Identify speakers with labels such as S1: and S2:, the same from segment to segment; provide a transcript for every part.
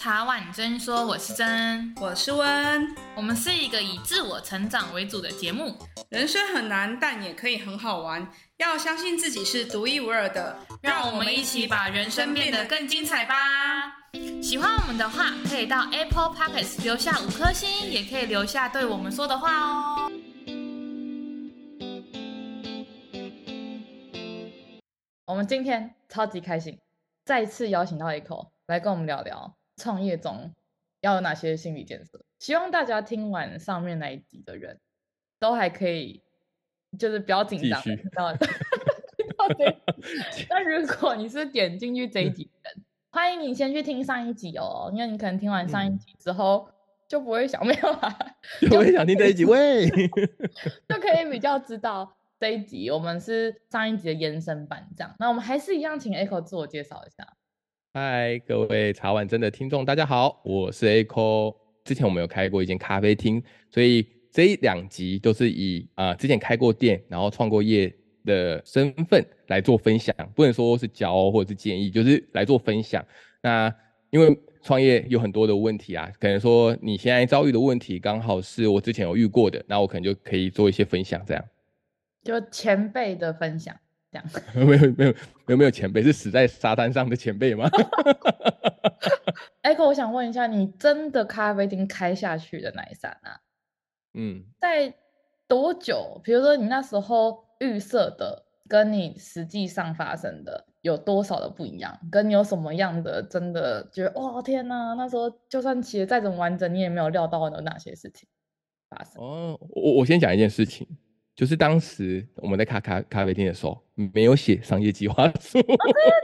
S1: 茶碗真说，我是真，
S2: 我是温，
S1: 我们是一个以自我成长为主的节目。
S2: 人生很难，但也可以很好玩。要相信自己是独一无二的，让我们一起把人生变得更精彩吧。
S1: 喜欢我们的话，可以到 Apple Podcast 留下五颗星，也可以留下对我们说的话哦。我们今天超级开心，再次邀请到 Echo 来跟我们聊聊创业中要有哪些心理建设。希望大家听完上面那一集的人都还可以，就是不要紧张，知道吗？但 如果你是点进去这一集的人，欢迎你先去听上一集哦，因为你可能听完上一集之后就不会想没有啊，
S3: 就不会想听这一集，喂，
S1: 就可以比较知道。这一集我们是上一集的延伸版，这样。那我们还是一样，请 Echo 自我介绍一下。
S3: 嗨，各位茶碗真的听众，大家好，我是 Echo。之前我们有开过一间咖啡厅，所以这一两集都是以啊、之前开过店，然后创过业的身份来做分享，不能说是教或者是建议，就是来做分享。那因为创业有很多的问题啊，可能说你现在遭遇的问题刚好是我之前有遇过的，那我可能就可以做一些分享，这样。
S1: 就前辈的分享，这样
S3: 没有没有没有没有前辈是死在沙滩上的前辈吗？
S1: Echo，我想问一下，你真的咖啡厅开下去的那一刹那，
S3: 嗯，
S1: 在多久？比如说你那时候预设的，跟你实际上发生的有多少的不一样？跟你有什么样的真的觉得，哇天哪！那时候就算骑得再怎么完整，你也没有料到有哪些事情发生。
S3: 哦，我我先讲一件事情。就是当时我们在咖咖咖啡厅的时候，没有写商业计划书，真的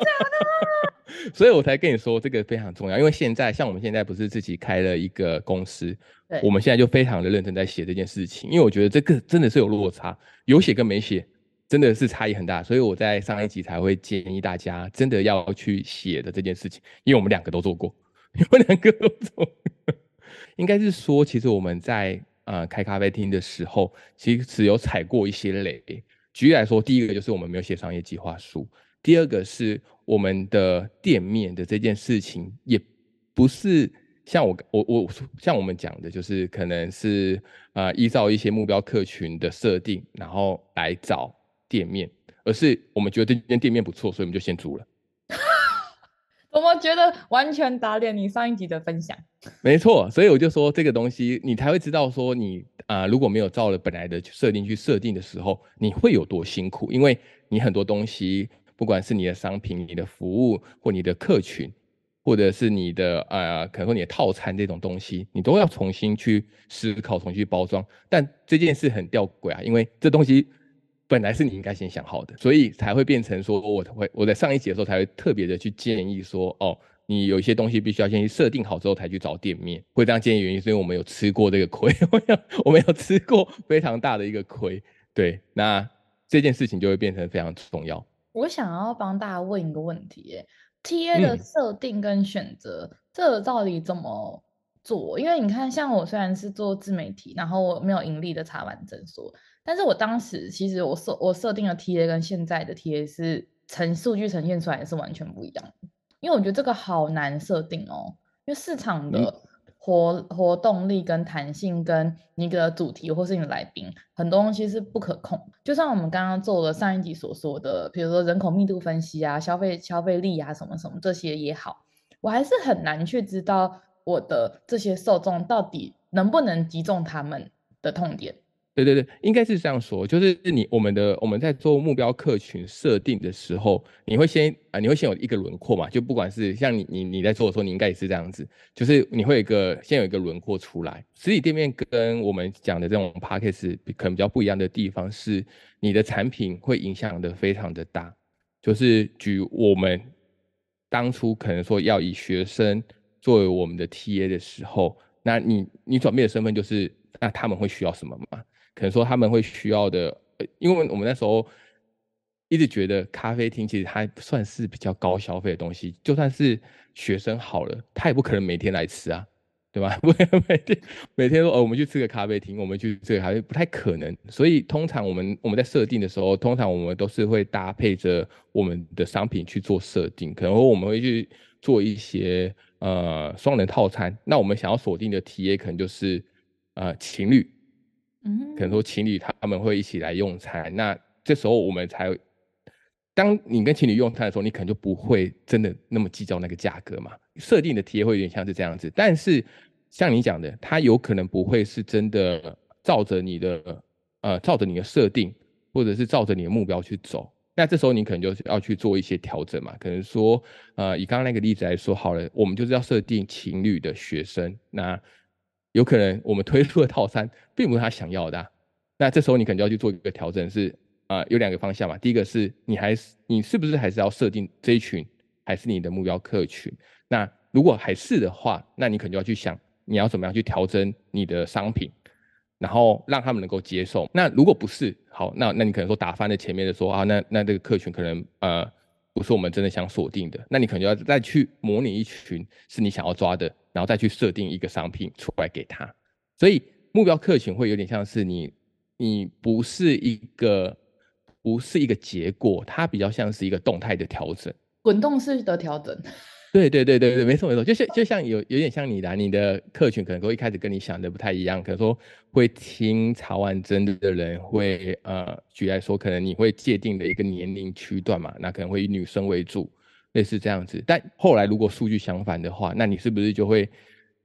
S3: 假的？所以我才跟你说这个非常重要。因为现在像我们现在不是自己开了一个公司，对，我们现在就非常的认真在写这件事情。因为我觉得这个真的是有落差，有写跟没写真的是差异很大。所以我在上一集才会建议大家真的要去写的这件事情，因为我们两个都做过，因为两个都做过，应该是说其实我们在。呃，开咖啡厅的时候，其实有踩过一些雷。举例来说，第一个就是我们没有写商业计划书；第二个是我们的店面的这件事情，也不是像我我我像我们讲的，就是可能是、呃，依照一些目标客群的设定，然后来找店面，而是我们觉得这间店面不错，所以我们就先租了。
S1: 我觉得完全打脸你上一集的分享，
S3: 没错，所以我就说这个东西，你才会知道说你啊、如果没有照了本来的设定去设定的时候，你会有多辛苦，因为你很多东西，不管是你的商品、你的服务或你的客群，或者是你的呃，可能说你的套餐这种东西，你都要重新去思考、重新去包装。但这件事很吊诡啊，因为这东西。本来是你应该先想好的，所以才会变成说，我会我在上一集的时候才会特别的去建议说，哦，你有一些东西必须要先去设定好之后才去找店面。会这样建议原因是因为我们有吃过这个亏，我有我们有吃过非常大的一个亏。对，那这件事情就会变成非常重要。
S1: 我想要帮大家问一个问题，TA 的设定跟选择，嗯，这到底怎么做？因为你看，像我虽然是做自媒体，然后我没有盈利的茶碗真说。但是我当时其实我设我设定的 TA 跟现在的 TA 是呈数据呈现出来是完全不一样的，因为我觉得这个好难设定哦，因为市场的活活动力跟弹性跟你的主题或是你的来宾很多东西是不可控，就像我们刚刚做了上一集所说的，比如说人口密度分析啊、消费消费力啊什么什么这些也好，我还是很难去知道我的这些受众到底能不能击中他们的痛点。
S3: 对对对，应该是这样说，就是你我们的我们在做目标客群设定的时候，你会先啊，你会先有一个轮廓嘛，就不管是像你你你在做的时候，你应该也是这样子，就是你会有一个先有一个轮廓出来。实体店面跟我们讲的这种 p a c k a g e 可能比较不一样的地方是，你的产品会影响的非常的大。就是举我们当初可能说要以学生作为我们的 TA 的时候，那你你转变的身份就是，那他们会需要什么吗？可能说他们会需要的，呃因为我们那时候一直觉得咖啡厅其实它算是比较高消费的东西，就算是学生好了，他也不可能每天来吃啊，对吧？不可能每天每天说哦，我们去吃个咖啡厅，我们去吃个咖啡，不太可能。所以通常我们我们在设定的时候，通常我们都是会搭配着我们的商品去做设定，可能我们会去做一些呃双人套餐，那我们想要锁定的 TA 可能就是呃情侣，嗯，可能说情侣他们会一起来用餐，那这时候我们才，当你跟情侣用餐的时候，你可能就不会真的那么计较那个价格嘛，设定的体验会有点像是这样子，但是像你讲的，它有可能不会是真的照着你的呃照着你的设定，或者是照着你的目标去走。那这时候你可能就是要去做一些调整嘛，可能说，呃，以刚刚那个例子来说好了，我们就是要设定情侣的学生，那有可能我们推出的套餐并不是他想要的，那这时候你可能就要去做一个调整是，啊，有两个方向嘛，第一个是你还是你是不是还是要设定这一群还是你的目标客群？那如果还是的话，那你可能就要去想你要怎么样去调整你的商品。然后让他们能够接受。那如果不是好，那那你可能说打翻了前面的说啊，那那这个客群可能呃不是我们真的想锁定的。那你可能就要再去模拟一群是你想要抓的，然后再去设定一个商品出来给他。所以目标客群会有点像是你，你不是一个不是一个结果，它比较像是一个动态的调整，
S1: 滚动式的调整。
S3: 对对对对对，没错没错，就像就像有有点像你的，你的客群可能说一开始跟你想的不太一样，可能说会听茶碗蒸的人会呃，举来说，可能你会界定的一个年龄区段嘛，那可能会以女生为主，类似这样子。但后来如果数据相反的话，那你是不是就会，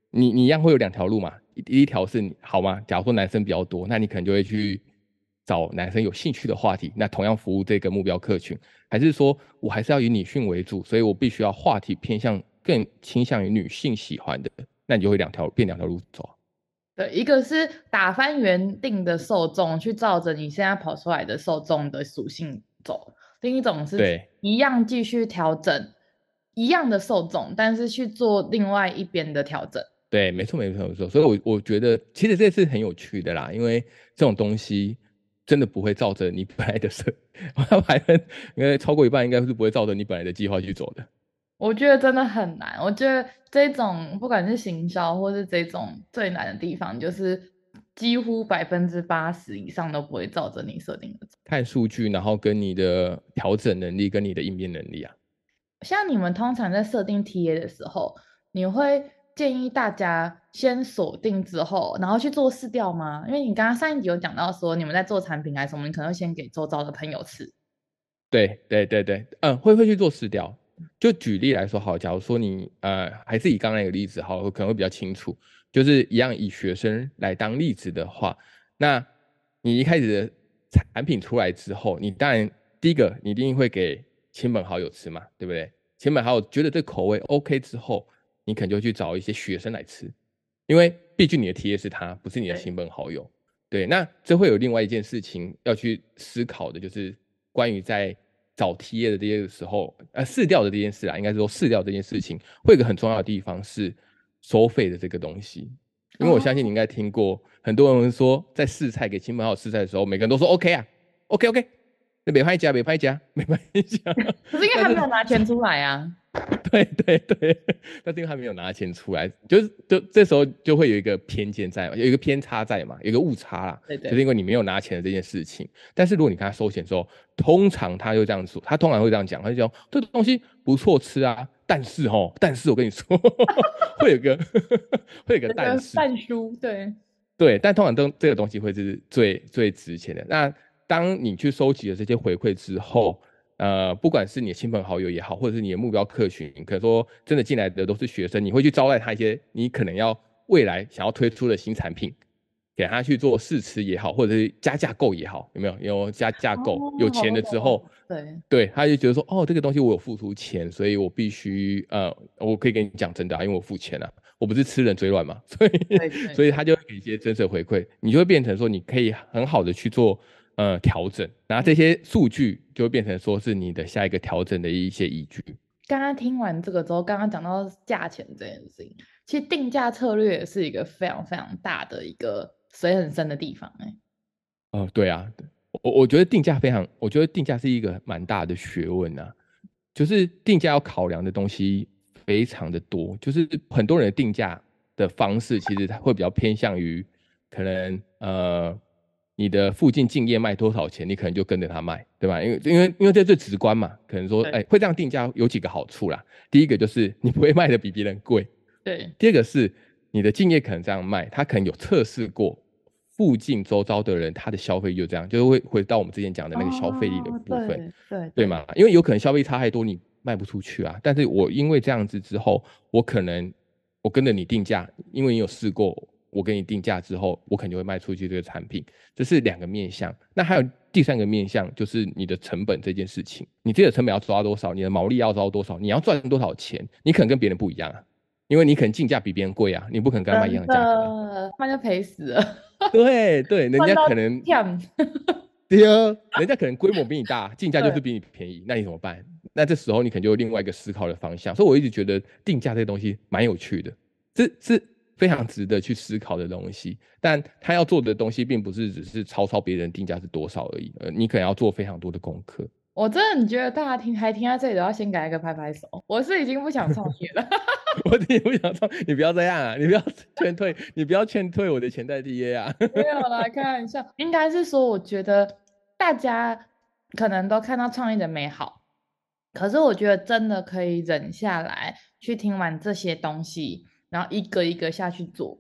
S3: 你你一样会有两条路嘛？第一条是你好吗？假如说男生比较多，那你可能就会去找男生有兴趣的话题，那同样服务这个目标客群。还是说我还是要以女性为主，所以我必须要话题偏向更倾向于女性喜欢的，那你就会两条变两条路走。
S1: 对，一个是打翻原定的受众，去照着你现在跑出来的受众的属性走；另一种是一样继续调整一样的受众，但是去做另外一边的调整。
S3: 对，没错，没错，没错。所以我，我我觉得其实这是很有趣的啦，因为这种东西。真的不会照着你本来的设，百分应该超过一半应该是不会照着你本来的计划去走的。
S1: 我觉得真的很难。我觉得这种不管是行销或是这种最难的地方，就是几乎百分之八十以上都不会照着你设定的走。
S3: 看数据，然后跟你的调整能力跟你的应变能力啊。
S1: 像你们通常在设定 TA 的时候，你会建议大家先锁定之后，然后去做试调吗？因为你刚刚上一集有讲到说，你们在做产品还是什么，你可能会先给周遭的朋友吃。
S3: 对对对对，嗯，会会去做试调。就举例来说，好，假如说你呃，还是以刚刚那个例子，好，可能会比较清楚。就是一样以学生来当例子的话，那你一开始的产品出来之后，你当然第一个你一定会给亲朋好友吃嘛，对不对？亲朋好友觉得这口味 OK 之后。你可能就去找一些学生来吃，因为毕竟你的 TA 是他，不是你的亲朋好友。对，那这会有另外一件事情要去思考的，就是关于在找 TA 的这些时候，呃，试调的这件事啊，应该是说试调这件事情，会有一个很重要的地方是收费的这个东西，因为我相信你应该听过，很多人说在试菜给亲朋好友试菜的时候，每个人都说 OK 啊，OK OK，那别拍家，别拍家，美拍家，
S1: 可是因为 还没有拿钱出来啊。
S3: 对对对，但是因为他没有拿钱出来，就是就这时候就会有一个偏见在嘛，有一个偏差在嘛，有一个误差啦。对对，就是因为你没有拿钱的这件事情。但是如果你跟他收钱之后，通常他就这样说，他通常会这样讲，他就讲这个东西不错吃啊，但是哦，但是我跟你说，会有个会有个但是。
S1: 但书对
S3: 对，但通常都这个东西会是最最值钱的。那当你去收集了这些回馈之后。呃，不管是你的亲朋好友也好，或者是你的目标客群，可能说真的进来的都是学生，你会去招待他一些你可能要未来想要推出的新产品，给他去做试吃也好，或者是加价购也好，有没有？有加价购，哦、有钱了之后，
S1: 对
S3: 对，他就觉得说，哦，这个东西我有付出钱，所以我必须呃，我可以跟你讲真的啊，因为我付钱了，我不是吃人嘴软嘛，所以所以他就会给一些真实回馈，你就会变成说，你可以很好的去做。呃，调整，然后这些数据就会变成说是你的下一个调整的一些依据。
S1: 刚刚听完这个之后，刚刚讲到价钱这件事情，其实定价策略也是一个非常非常大的一个水很深的地方哎。
S3: 哦、呃，对啊，我我觉得定价非常，我觉得定价是一个蛮大的学问呐、啊，就是定价要考量的东西非常的多，就是很多人的定价的方式其实它会比较偏向于可能呃。你的附近竞业卖多少钱，你可能就跟着他卖，对吧？因为因为因为这最直观嘛，可能说，哎会这样定价有几个好处啦。第一个就是 你不会卖的比别人贵，
S1: 对。
S3: 第二个是你的竞业可能这样卖，他可能有测试过附近周遭的人他的消费就这样，就是会回到我们之前讲的那个消费力的部分，对，对嘛？因为有可能消费差太多，你卖不出去啊。但是我因为这样子之后，我可能我跟着你定价，因为你有试过。我给你定价之后，我肯定会卖出去这个产品，这是两个面向。那还有第三个面向，就是你的成本这件事情，你自己的成本要抓多少，你的毛利要抓多少，你要赚多少钱，你可能跟别人不一样啊，因为你可能进价比别人贵啊，你不可能跟他卖一样的价格，
S1: 那就赔死了。
S3: 对对，人家可能，对啊，人家可能规模比你大，进价就是比你便宜，那你怎么办？那这时候你可能就有另外一个思考的方向。所以我一直觉得定价这个东西蛮有趣的，这是。非常值得去思考的东西，但他要做的东西并不是只是抄抄别人定价是多少而已，呃，你可能要做非常多的功课。
S1: 我真的觉得大家听还听到这里都要先给一个拍拍手。我是已经不想创业了，
S3: 我也不想创，你不要这样啊，你不要劝退，你不要劝退我的潜在 TA 啊。
S1: 没有啦，开玩笑，应该是说，我觉得大家可能都看到创业的美好，可是我觉得真的可以忍下来去听完这些东西。然后一个一个下去做，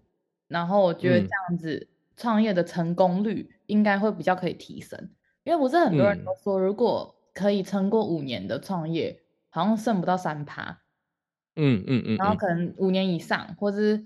S1: 然后我觉得这样子创业的成功率应该会比较可以提升，嗯、因为不是很多人都说，如果可以撑过五年的创业，好像剩不到三趴，
S3: 嗯嗯嗯，
S1: 然后可能五年以上，或是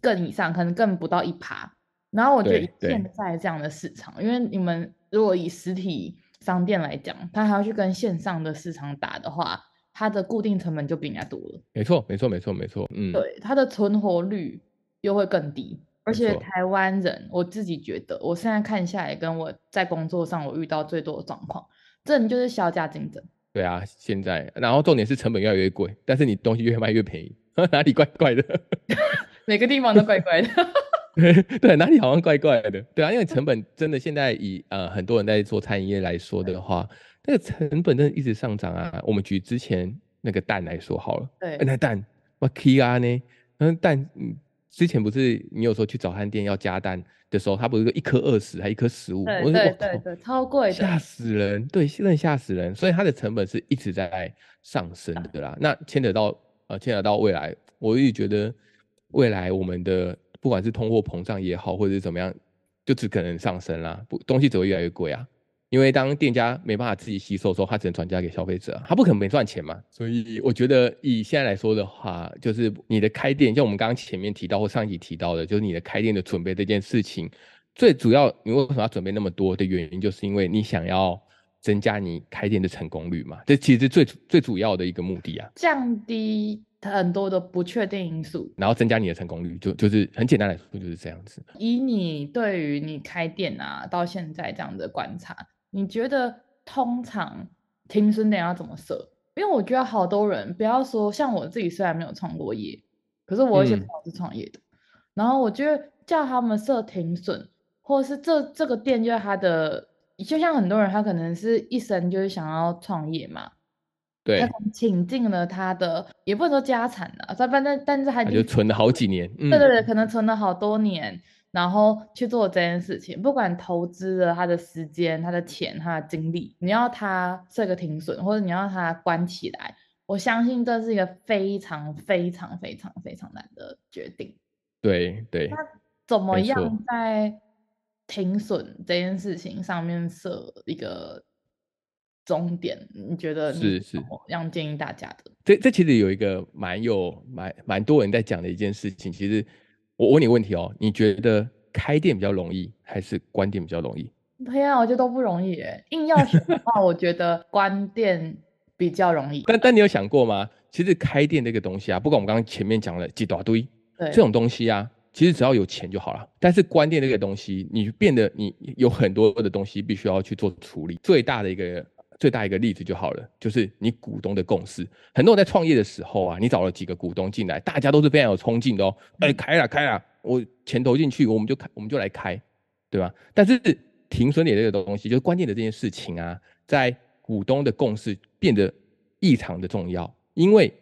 S1: 更以上，可能更不到一趴。然后我觉得现在这样的市场，因为你们如果以实体商店来讲，他还要去跟线上的市场打的话。它的固定成本就比人家多了，
S3: 没错，没错，没错，没错，嗯，
S1: 对，它的存活率又会更低，而且台湾人，我自己觉得，我现在看下来，跟我在工作上我遇到最多的状况，这你就是销价竞争。
S3: 对啊，现在，然后重点是成本越来越贵，但是你东西越卖越便宜，哪里怪怪的？
S1: 每个地方都怪怪的。
S3: 对，哪里好像怪怪的？对啊，因为成本真的现在以呃很多人在做餐饮业来说的话。那个成本真的一直上涨啊！我们举之前那个蛋来说好了，
S1: 对，
S3: 那蛋哇 K 啊呢？那蛋，嗯，之前不是你有时候去早餐店要加蛋的时候，它不是一颗二十，还一颗十五？
S1: 对对对对，超贵的，
S3: 吓死人！对，真的吓死人，所以它的成本是一直在上升的啦。那牵扯到呃，牵扯到未来，我一直觉得未来我们的不管是通货膨胀也好，或者是怎么样，就只可能上升啦，不，东西只会越来越贵啊。因为当店家没办法自己吸收的时候，他只能转嫁给消费者，他不可能没赚钱嘛。所以我觉得以现在来说的话，就是你的开店，像我们刚刚前面提到或上一集提到的，就是你的开店的准备这件事情，最主要你为什么要准备那么多的原因，就是因为你想要增加你开店的成功率嘛。这其实是最最主要的一个目的啊，
S1: 降低很多的不确定因素，
S3: 然后增加你的成功率，就就是很简单来说就是这样子。
S1: 以你对于你开店啊到现在这样的观察。你觉得通常停损点要怎么设？因为我觉得好多人，不要说像我自己，虽然没有创过业，可是我有些朋友是创业的。嗯、然后我觉得叫他们设停损，或者是这这个店就是他的，就像很多人他可能是一生就是想要创业嘛，
S3: 对，
S1: 他请进了他的，也不能说家产了啊，反正但是他就
S3: 存了好几年，
S1: 对对对，嗯、可能存了好多年。然后去做这件事情，不管投资了他的时间、他的钱、他的精力，你要他设个停损，或者你要他关起来，我相信这是一个非常非常非常非常难的决定。
S3: 对对。
S1: 那怎么样在停损这件事情上面设一个终点？你觉得是是怎么样建议大家的？
S3: 这这其实有一个蛮有蛮蛮多人在讲的一件事情，其实。我问你问题哦，你觉得开店比较容易还是关店比较容易？
S1: 对啊，我觉得都不容易诶。硬要选的话，我觉得关店比较容易。
S3: 但但你有想过吗？其实开店这个东西啊，不管我们刚刚前面讲了几大堆，
S1: 对
S3: 这种东西啊，其实只要有钱就好了。但是关店这个东西，你变得你有很多的东西必须要去做处理。最大的一个。最大一个例子就好了，就是你股东的共识。很多人在创业的时候啊，你找了几个股东进来，大家都是非常有冲劲的哦。哎、嗯，开了开了，我钱投进去，我们就开，我们就来开，对吧？但是停损点这个东西，就是关键的这件事情啊，在股东的共识变得异常的重要。因为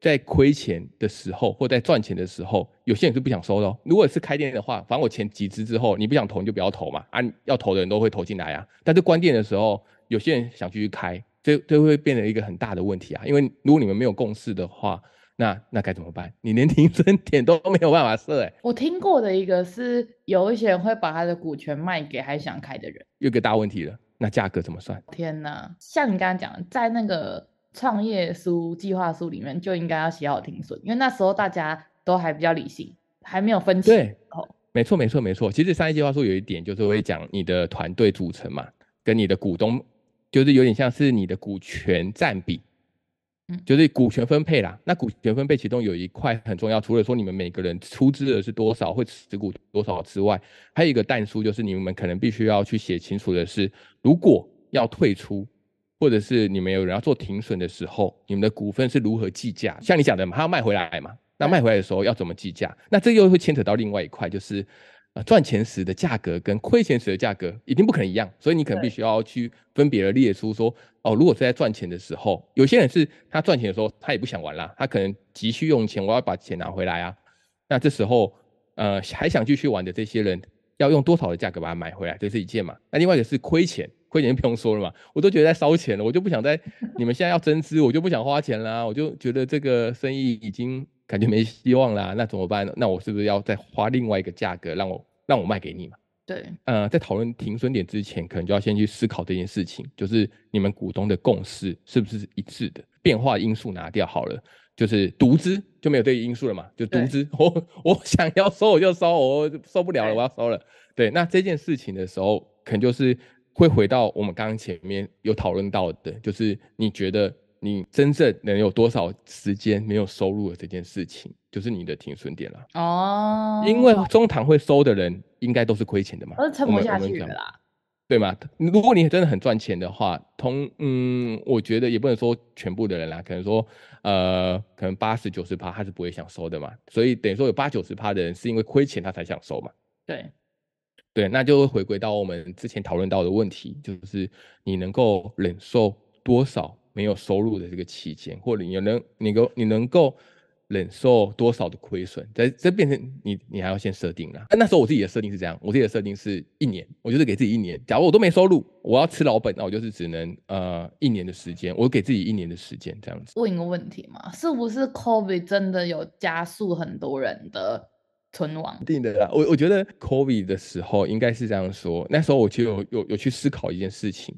S3: 在亏钱的时候或在赚钱的时候，有些人是不想收的哦。如果是开店的话，反正我钱集资之后，你不想投你就不要投嘛，啊，要投的人都会投进来啊。但是关店的时候，有些人想继续开，这这会变成一个很大的问题啊。因为如果你们没有共识的话，那那该怎么办？你连停损点都没有办法设哎。
S1: 我听过的一个是，有一些人会把他的股权卖给还想开的人。
S3: 有个大问题了，那价格怎么算？
S1: 天哪！像你刚刚讲的，在那个创业书计划书里面就应该要写好停损，因为那时候大家都还比较理性，还没有分歧。
S3: 对，没错没错没错。其实商业计划书有一点就是会讲你的团队组成嘛，跟你的股东，就是有点像是你的股权占比。就是股权分配啦，那股权分配其中有一块很重要，除了说你们每个人出资的是多少，会持股多少之外，还有一个但书，就是你们可能必须要去写清楚的是，如果要退出，或者是你们有人要做停损的时候，你们的股份是如何计价？像你讲的嘛，他要卖回来嘛，那卖回来的时候要怎么计价？那这又会牵扯到另外一块，就是。赚钱时的价格跟亏钱时的价格一定不可能一样，所以你可能必须要去分别的列出说，哦，如果是在赚钱的时候，有些人是他赚钱的时候他也不想玩啦，他可能急需用钱，我要把钱拿回来啊。那这时候，呃，还想继续玩的这些人，要用多少的价格把它买回来，这是一件嘛。那另外一个是亏钱，亏钱就不用说了嘛，我都觉得在烧钱了，我就不想在你们现在要增资，我就不想花钱啦，我就觉得这个生意已经感觉没希望啦，那怎么办呢？那我是不是要再花另外一个价格让我？让我卖给你嘛？
S1: 对，
S3: 呃，在讨论停损点之前，可能就要先去思考这件事情，就是你们股东的共识是不是一致的？变化因素拿掉好了，就是独资就没有这个因素了嘛？就独资，我我想要收我就收，我受不了了我要收了。对，那这件事情的时候，可能就是会回到我们刚刚前面有讨论到的，就是你觉得。你真正能有多少时间没有收入的这件事情，就是你的停损点了。哦，因为中堂会收的人，应该都是亏钱的嘛，
S1: 都是撑不下去的啦，
S3: 对吗？如果你真的很赚钱的话，同嗯，我觉得也不能说全部的人啦，可能说呃，可能八十九十趴他是不会想收的嘛，所以等于说有八九十趴的人是因为亏钱他才想收嘛。
S1: 对，
S3: 对，那就会回归到我们之前讨论到的问题，就是你能够忍受多少？没有收入的这个期间，或者你能你够你能够忍受多少的亏损，在这变成你你还要先设定了。那时候我自己的设定是这样，我自己的设定是一年，我就是给自己一年。假如我都没收入，我要吃老本，那我就是只能呃一年的时间，我给自己一年的时间这样子。
S1: 问一个问题嘛，是不是 COVID 真的有加速很多人的存亡？
S3: 定的啦，我我觉得 COVID 的时候应该是这样说。那时候我就有有有去思考一件事情，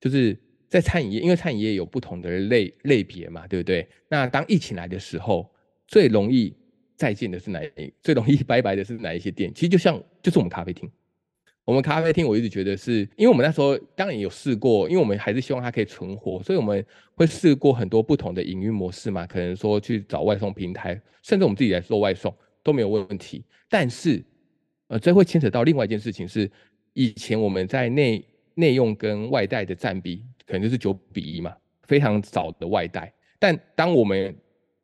S3: 就是。在餐饮业，因为餐饮业有不同的类类别嘛，对不对？那当疫情来的时候，最容易再见的是哪一？最容易 拜拜的是哪一些店？其实就像就是我们咖啡厅，我们咖啡厅，我一直觉得是因为我们那时候当然有试过，因为我们还是希望它可以存活，所以我们会试过很多不同的营运模式嘛，可能说去找外送平台，甚至我们自己来做外送都没有问题。但是，呃，这会牵扯到另外一件事情是，以前我们在内内用跟外带的占比。可能就是九比一嘛，非常少的外带。但当我们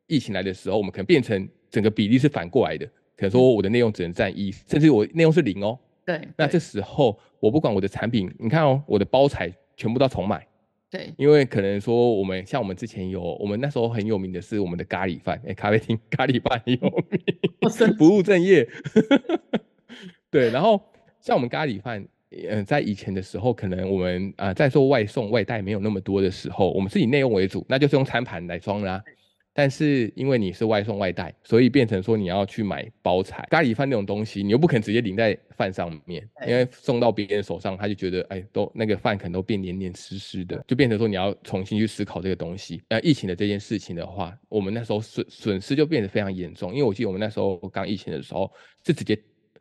S3: 疫情来的时候，我们可能变成整个比例是反过来的。可能说我的内容只能占一，甚至我内容是零哦。
S1: 对。
S3: 那这时候我不管我的产品，你看哦，我的包材全部都要重买。
S1: 对。
S3: 因为可能说我们像我们之前有，我们那时候很有名的是我们的咖喱饭，哎、欸，咖啡厅咖喱饭很有名，不务正业。对，然后像我们咖喱饭。嗯，在以前的时候，可能我们啊、呃、在做外送外带没有那么多的时候，我们是以内用为主，那就是用餐盘来装啦。但是因为你是外送外带，所以变成说你要去买包材，咖喱饭那种东西，你又不可能直接淋在饭上面，因为送到别人手上，他就觉得哎，都那个饭可能都变黏黏湿湿的，就变成说你要重新去思考这个东西。呃，疫情的这件事情的话，我们那时候损损失就变得非常严重，因为我记得我们那时候刚疫情的时候是直接。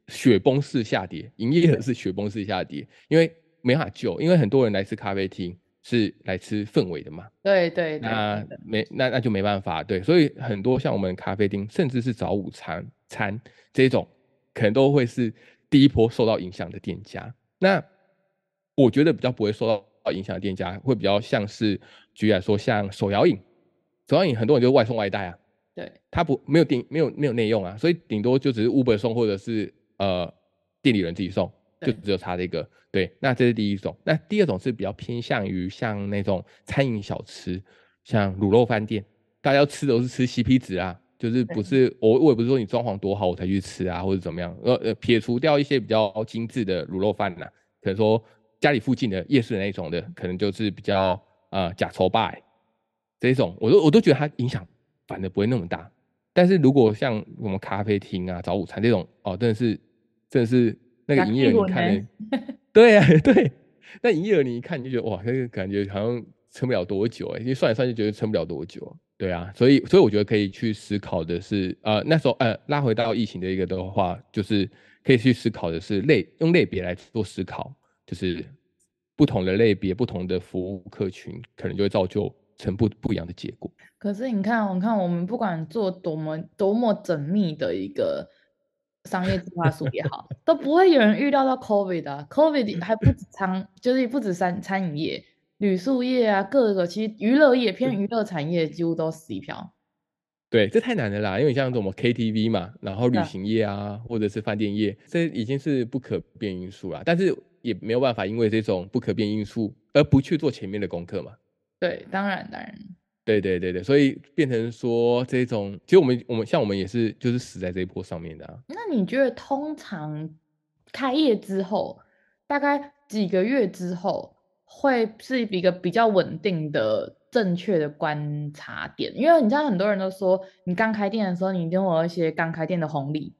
S3: 雪崩式下跌，营业额是雪崩式下跌，因为没法救，因为很多人来吃咖啡厅是来吃氛围的嘛。
S1: 对对，对，
S3: 那没那那就没办法，对，所以很多像我们咖啡厅，甚至是早午餐餐这种，可能都会是第一波受到影响的店家。那我觉得比较不会受到影响的店家，会比较像是举例来说，像手摇饮，手摇饮很多人就是外送外带啊，
S1: 对，
S3: 他不没有订没有没有内用啊，所以顶多就只是 Uber 送或者是。呃，店里人自己送，就只有差这个。对，那这是第一种。那第二种是比较偏向于像那种餐饮小吃，像卤肉饭店，大家要吃都是吃 CP 值啊，就是不是我我也不是说你装潢多好我才去吃啊，或者怎么样，呃呃，撇除掉一些比较精致的卤肉饭呐，可能说家里附近的夜市的那种的，可能就是比较呃呷粗饱这一种，我都我都觉得它影响反而不会那么大。但是如果像我们咖啡厅啊、早午餐这种，哦，真的是真的是那个营业额，你看，对啊 对，那营业额你一看你就觉得哇，那个感觉好像撑不了多久哎，因为算一算就觉得撑不了多久。对啊，所以所以我觉得可以去思考的是，呃，那时候呃拉回到疫情的一个的话，就是可以去思考的是类用类别来做思考，就是不同的类别、不同的服务客群，可能就会造就成不不一样的结果。
S1: 可是你看，我看我们不管做多么多么缜密的一个商业计划书也好，都不会有人预料到 COVID 的、啊、COVID 还不止餐，就是不止餐餐饮业。旅宿业啊，各个其实娱乐业偏娱乐产业几乎都死一票。
S3: 对，这太难了啦，因为像什么 KTV 嘛，然后旅行业啊，或者是饭店业，这已经是不可变因素啦。但是也没有办法，因为这种不可变因素而不去做前面的功课嘛。
S1: 对，当然当然。
S3: 对对对对，所以变成说这种，其实我们我们像我们也是就是死在这一波上面的啊。
S1: 那你觉得通常开业之后，大概几个月之后？会是一个比较稳定的、正确的观察点，因为你知道很多人都说，你刚开店的时候，你一定会有一些刚开店的红利。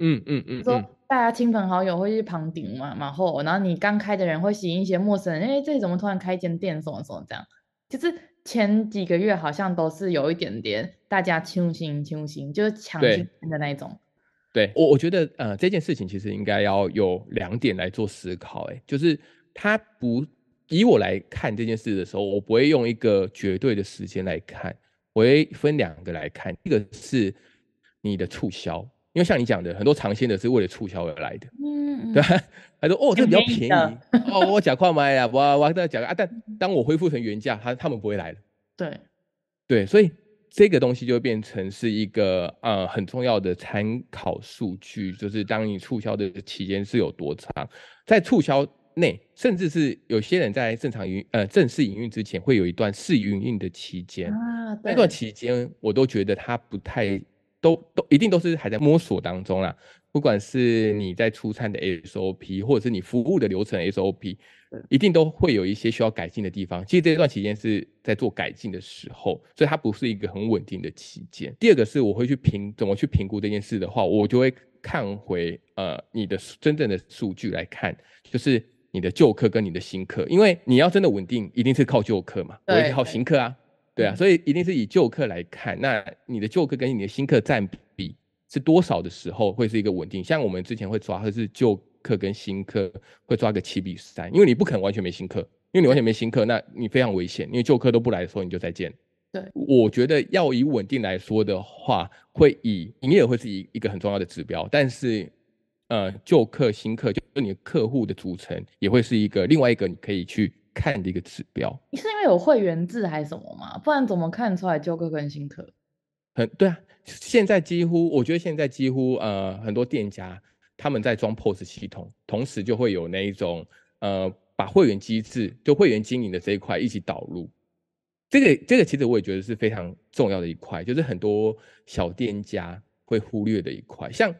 S3: 嗯嗯嗯，
S1: 说大家亲朋好友会去旁听嘛，然后然后你刚开的人会吸引一些陌生人，哎，这里怎么突然开一间店，什么什么这样。就是前几个月好像都是有一点点大家揪心揪心，就是抢进的那一
S3: 种。对，我我觉得呃这件事情其实应该要有两点来做思考，哎，就是它不。以我来看这件事的时候，我不会用一个绝对的时间来看，我会分两个来看。一个是你的促销，因为像你讲的，很多尝鲜的是为了促销而来的，嗯，对吧？他说哦，这比较便宜，哦，我假 快买呀，我我再讲啊，但当我恢复成原价，他他们不会来了。
S1: 对，
S3: 对，所以这个东西就会变成是一个呃很重要的参考数据，就是当你促销的期间是有多长，在促销。内甚至是有些人在正常营呃正式营运之前，会有一段试营运的期间啊，那段期间我都觉得他不太都都一定都是还在摸索当中啦。不管是你在出餐的 SOP，或者是你服务的流程 SOP，一定都会有一些需要改进的地方。其实这段期间是在做改进的时候，所以它不是一个很稳定的期间。第二个是我会去评怎么去评估这件事的话，我就会看回呃你的真正的数据来看，就是。你的旧客跟你的新客，因为你要真的稳定，一定是靠旧客嘛，不会靠新客啊，对啊，所以一定是以旧客来看。那你的旧客跟你的新客占比是多少的时候，会是一个稳定？像我们之前会抓，会是旧客跟新客会抓个七比三，因为你不可能完全没新客，因为你完全没新客，那你非常危险，因为旧客都不来的时候，你就再见。
S1: 对，
S3: 我觉得要以稳定来说的话，会以营业额会是一一个很重要的指标，但是。呃，旧客、新客，就你的客户的组成，也会是一个另外一个你可以去看的一个指标。
S1: 你是因为有会员制还是什么吗？不然怎么看出来旧客跟新客？
S3: 很对啊，现在几乎，我觉得现在几乎呃很多店家他们在装 POS 系统，同时就会有那一种呃把会员机制，就会员经营的这一块一起导入。这个这个其实我也觉得是非常重要的一块，就是很多小店家会忽略的一块，像。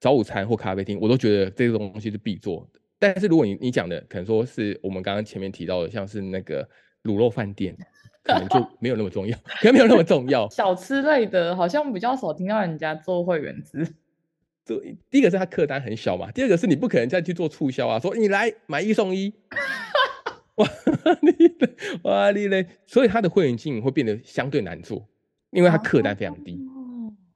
S3: 早午餐或咖啡厅，我都觉得这个东西是必做的。但是如果你你讲的可能说是我们刚刚前面提到的，像是那个卤肉饭店，可能就没有那么重要，可能没有那么重要。
S1: 小吃类的，好像比较少听到人家做会员制。
S3: 做第一个是他客单很小嘛，第二个是你不可能再去做促销啊，说你来买一送一，哇 你哇你嘞，所以他的会员经营会变得相对难做，因为他客单非常低。啊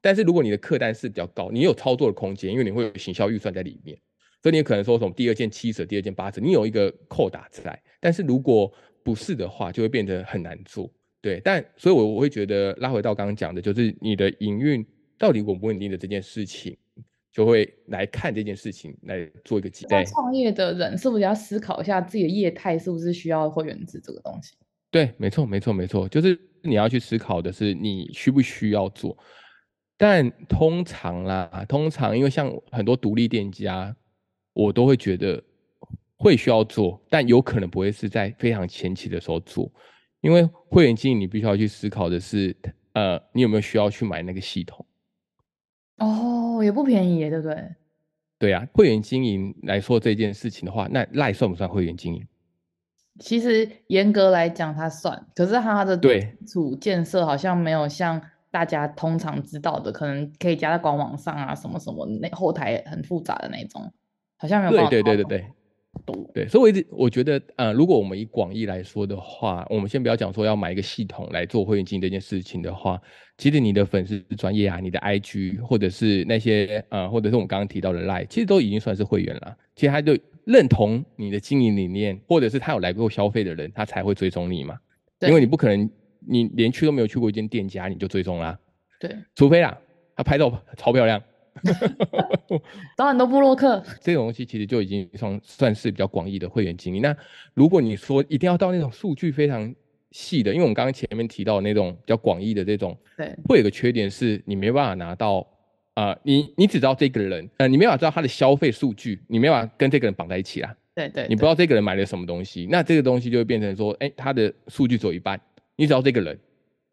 S3: 但是如果你的客单是比较高，你有操作的空间，因为你会有行销预算在里面，所以你可能说什么第二件七折，第二件八折，你有一个扣打在。但是如果不是的话，就会变得很难做。对，但所以我我会觉得拉回到刚刚讲的，就是你的营运到底稳不稳定的这件事情，就会来看这件事情来做一个记录。
S1: 创业的人是不是要思考一下自己的业态是不是需要会员制这个东西？
S3: 对，没错，没错，没错，就是你要去思考的是你需不需要做。但通常啦，通常因为像很多独立店家，我都会觉得会需要做，但有可能不会是在非常前期的时候做，因为会员经营你必须要去思考的是，呃，你有没有需要去买那个系统？
S1: 哦，也不便宜耶，对不对？
S3: 对啊，会员经营来说这件事情的话，那赖算不算会员经营？
S1: 其实严格来讲，它算，可是它的基础建设好像没有像大家通常知道的，可能可以加在官网上啊，什么什么那后台很复杂的那种，好像没有。
S3: 对对对对对。对，所以我一直我觉得，呃，如果我们以广义来说的话，我们先不要讲说要买一个系统来做会员经营这件事情的话，其实你的粉丝专业啊，你的 IG 或者是那些呃，或者是我们刚刚提到的 Line，其实都已经算是会员了。其实他就认同你的经营理念，或者是他有来过消费的人，他才会追踪你嘛。对。因为你不可能你连去都没有去过一间店家，你就追踪啦。
S1: 对。
S3: 除非啊，他拍照超漂亮。
S1: 找很多布洛克，
S3: 这种东西其实就已经算算是比较广义的会员经营。那如果你说一定要到那种数据非常细的，因为我们刚刚前面提到那种比较广义的这种，
S1: 对，
S3: 会有个缺点是你没办法拿到啊、呃，你你只知道这个人，呃，你没办法知道他的消费数据，你没办法跟这个人绑在一起啦。
S1: 对，对对，
S3: 你不知道这个人买了什么东西，那这个东西就会变成说，哎，他的数据走一半，你只要这个人。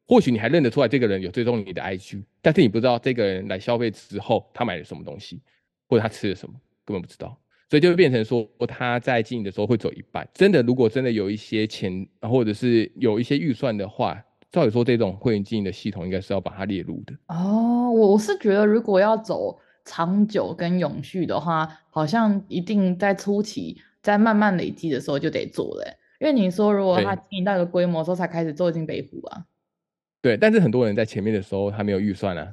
S3: 或许你还认得出来这个人有追踪你的 IG，但是你不知道这个人来消费之后他买了什么东西，或者他吃了什么，根本不知道，所以就会变成说他在经营的时候会走一半。真的，如果真的有一些钱，或者是有一些预算的话，照理说这种会员经营的系统应该是要把它列入的。
S1: 哦，我我是觉得如果要走长久跟永续的话，好像一定在初期，在慢慢累积的时候就得做了。因为你说如果他经营到一个规模之后才开始做进北湖啊。
S3: 对，但是很多人在前面的时候他没有预算啊。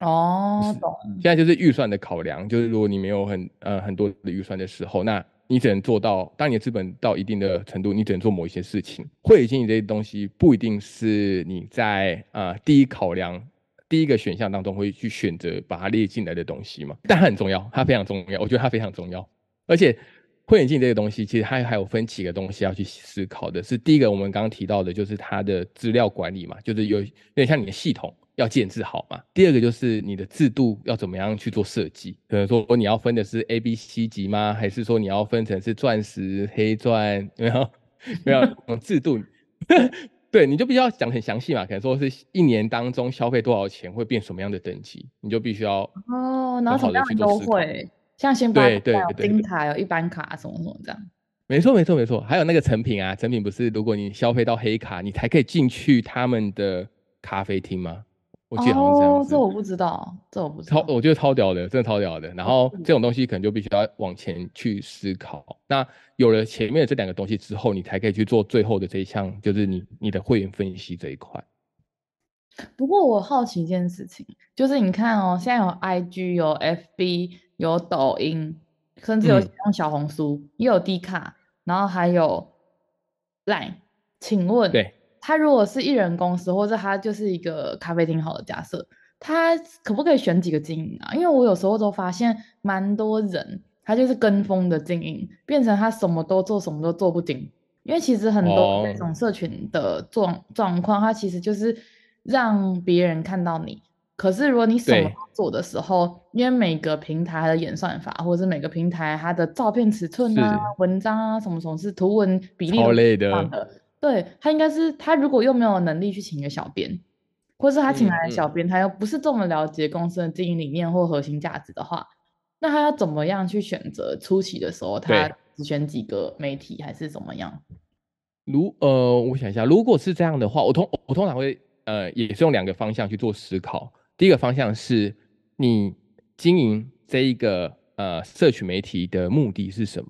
S1: 哦，懂。
S3: 现在就是预算的考量，就是如果你没有很呃很多的预算的时候，那你只能做到，当你的资本到一定的程度，你只能做某一些事情。会员经营这些东西不一定是你在啊、呃、第一考量第一个选项当中会去选择把它列进来的东西嘛，但它很重要，它非常重要，我觉得它非常重要，而且。会员经营这个东西，其实它还有分几个东西要去思考的。是第一个，我们刚刚提到的，就是它的资料管理嘛，就是有有点像你的系统要建置好嘛。第二个就是你的制度要怎么样去做设计，可能说你要分的是 A、B、C 级吗？还是说你要分成是钻石、黑钻？没有没有制度，对，你就必须要讲很详细嘛。可能说是一年当中消费多少钱会变什么样的等级，你就必须要
S1: 哦，然后什么样的优惠。像星巴克有金卡，有一般卡，什么什么这样。
S3: 没错，没错，没错。还有那个成品啊，成品不是，如果你消费到黑卡，你才可以进去他们的咖啡厅吗？我记得好像是这样子。
S1: 哦，这我不知道，这我不知道。
S3: 超，我觉得超屌的，真的超屌的。然后这种东西可能就必须要往前去思考。那有了前面的这两个东西之后，你才可以去做最后的这一项，就是你你的会员分析这一块。
S1: 不过我好奇一件事情，就是你看哦，现在有 IG，有 FB。有抖音，甚至有用小红书，嗯、也有 D 卡，然后还有 Line。请问，
S3: 对，
S1: 他如果是艺人公司，或者他就是一个咖啡厅，好的假设，他可不可以选几个经营啊？因为我有时候都发现，蛮多人他就是跟风的经营，变成他什么都做，什么都做不精。因为其实很多这种社群的状状况，它其实就是让别人看到你。可是，如果你什么都做的时候，因为每个平台的演算法，或者是每个平台它的照片尺寸啊、文章啊什么什么，是图文比例的，对，他应该是他如果又没有能力去请一个小编，或是他请来的小编，他又不是这么了解公司的经营理念或核心价值的话，那他要怎么样去选择初期的时候，他只选几个媒体还是怎么样？
S3: 如呃，我想一下，如果是这样的话，我通我通常会呃，也是用两个方向去做思考。第一个方向是，你经营这一个呃社群媒体的目的是什么？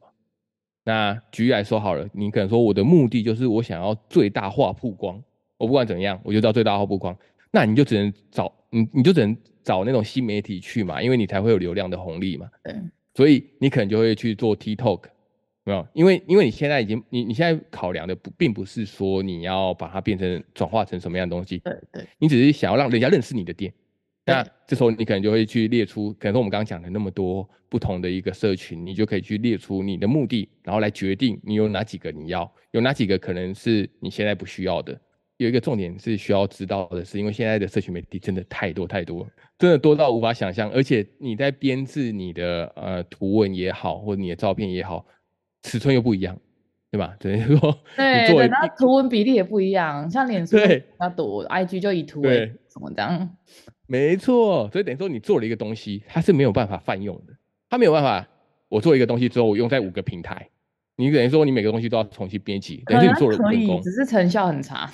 S3: 那举例来说好了，你可能说我的目的就是我想要最大化曝光，我不管怎样，我就到最大化曝光。那你就只能找你，你就只能找那种新媒体去嘛，因为你才会有流量的红利嘛。
S1: 对。
S3: 所以你可能就会去做 TikTok，没有？因为因为你现在已经你你现在考量的不并不是说你要把它变成转化成什么样的东西，
S1: 对对，
S3: 你只是想要让人家认识你的店。那这时候你可能就会去列出，可能说我们刚刚讲的那么多不同的一个社群，你就可以去列出你的目的，然后来决定你有哪几个你要，有哪几个可能是你现在不需要的。有一个重点是需要知道的是，因为现在的社群媒体真的太多太多，真的多到无法想象，而且你在编制你的呃图文也好，或者你的照片也好，尺寸又不一样，对吧？等于说，
S1: 对对，那图文比例也不一样，像脸书比较多，IG 就以图为什么这样？
S3: 没错，所以等于说你做了一个东西，它是没有办法泛用的，它没有办法，我做一个东西之后，我用在五个平台。你等于说，你每个东西都要重新编辑，等于你做了人工，
S1: 只是成效很差。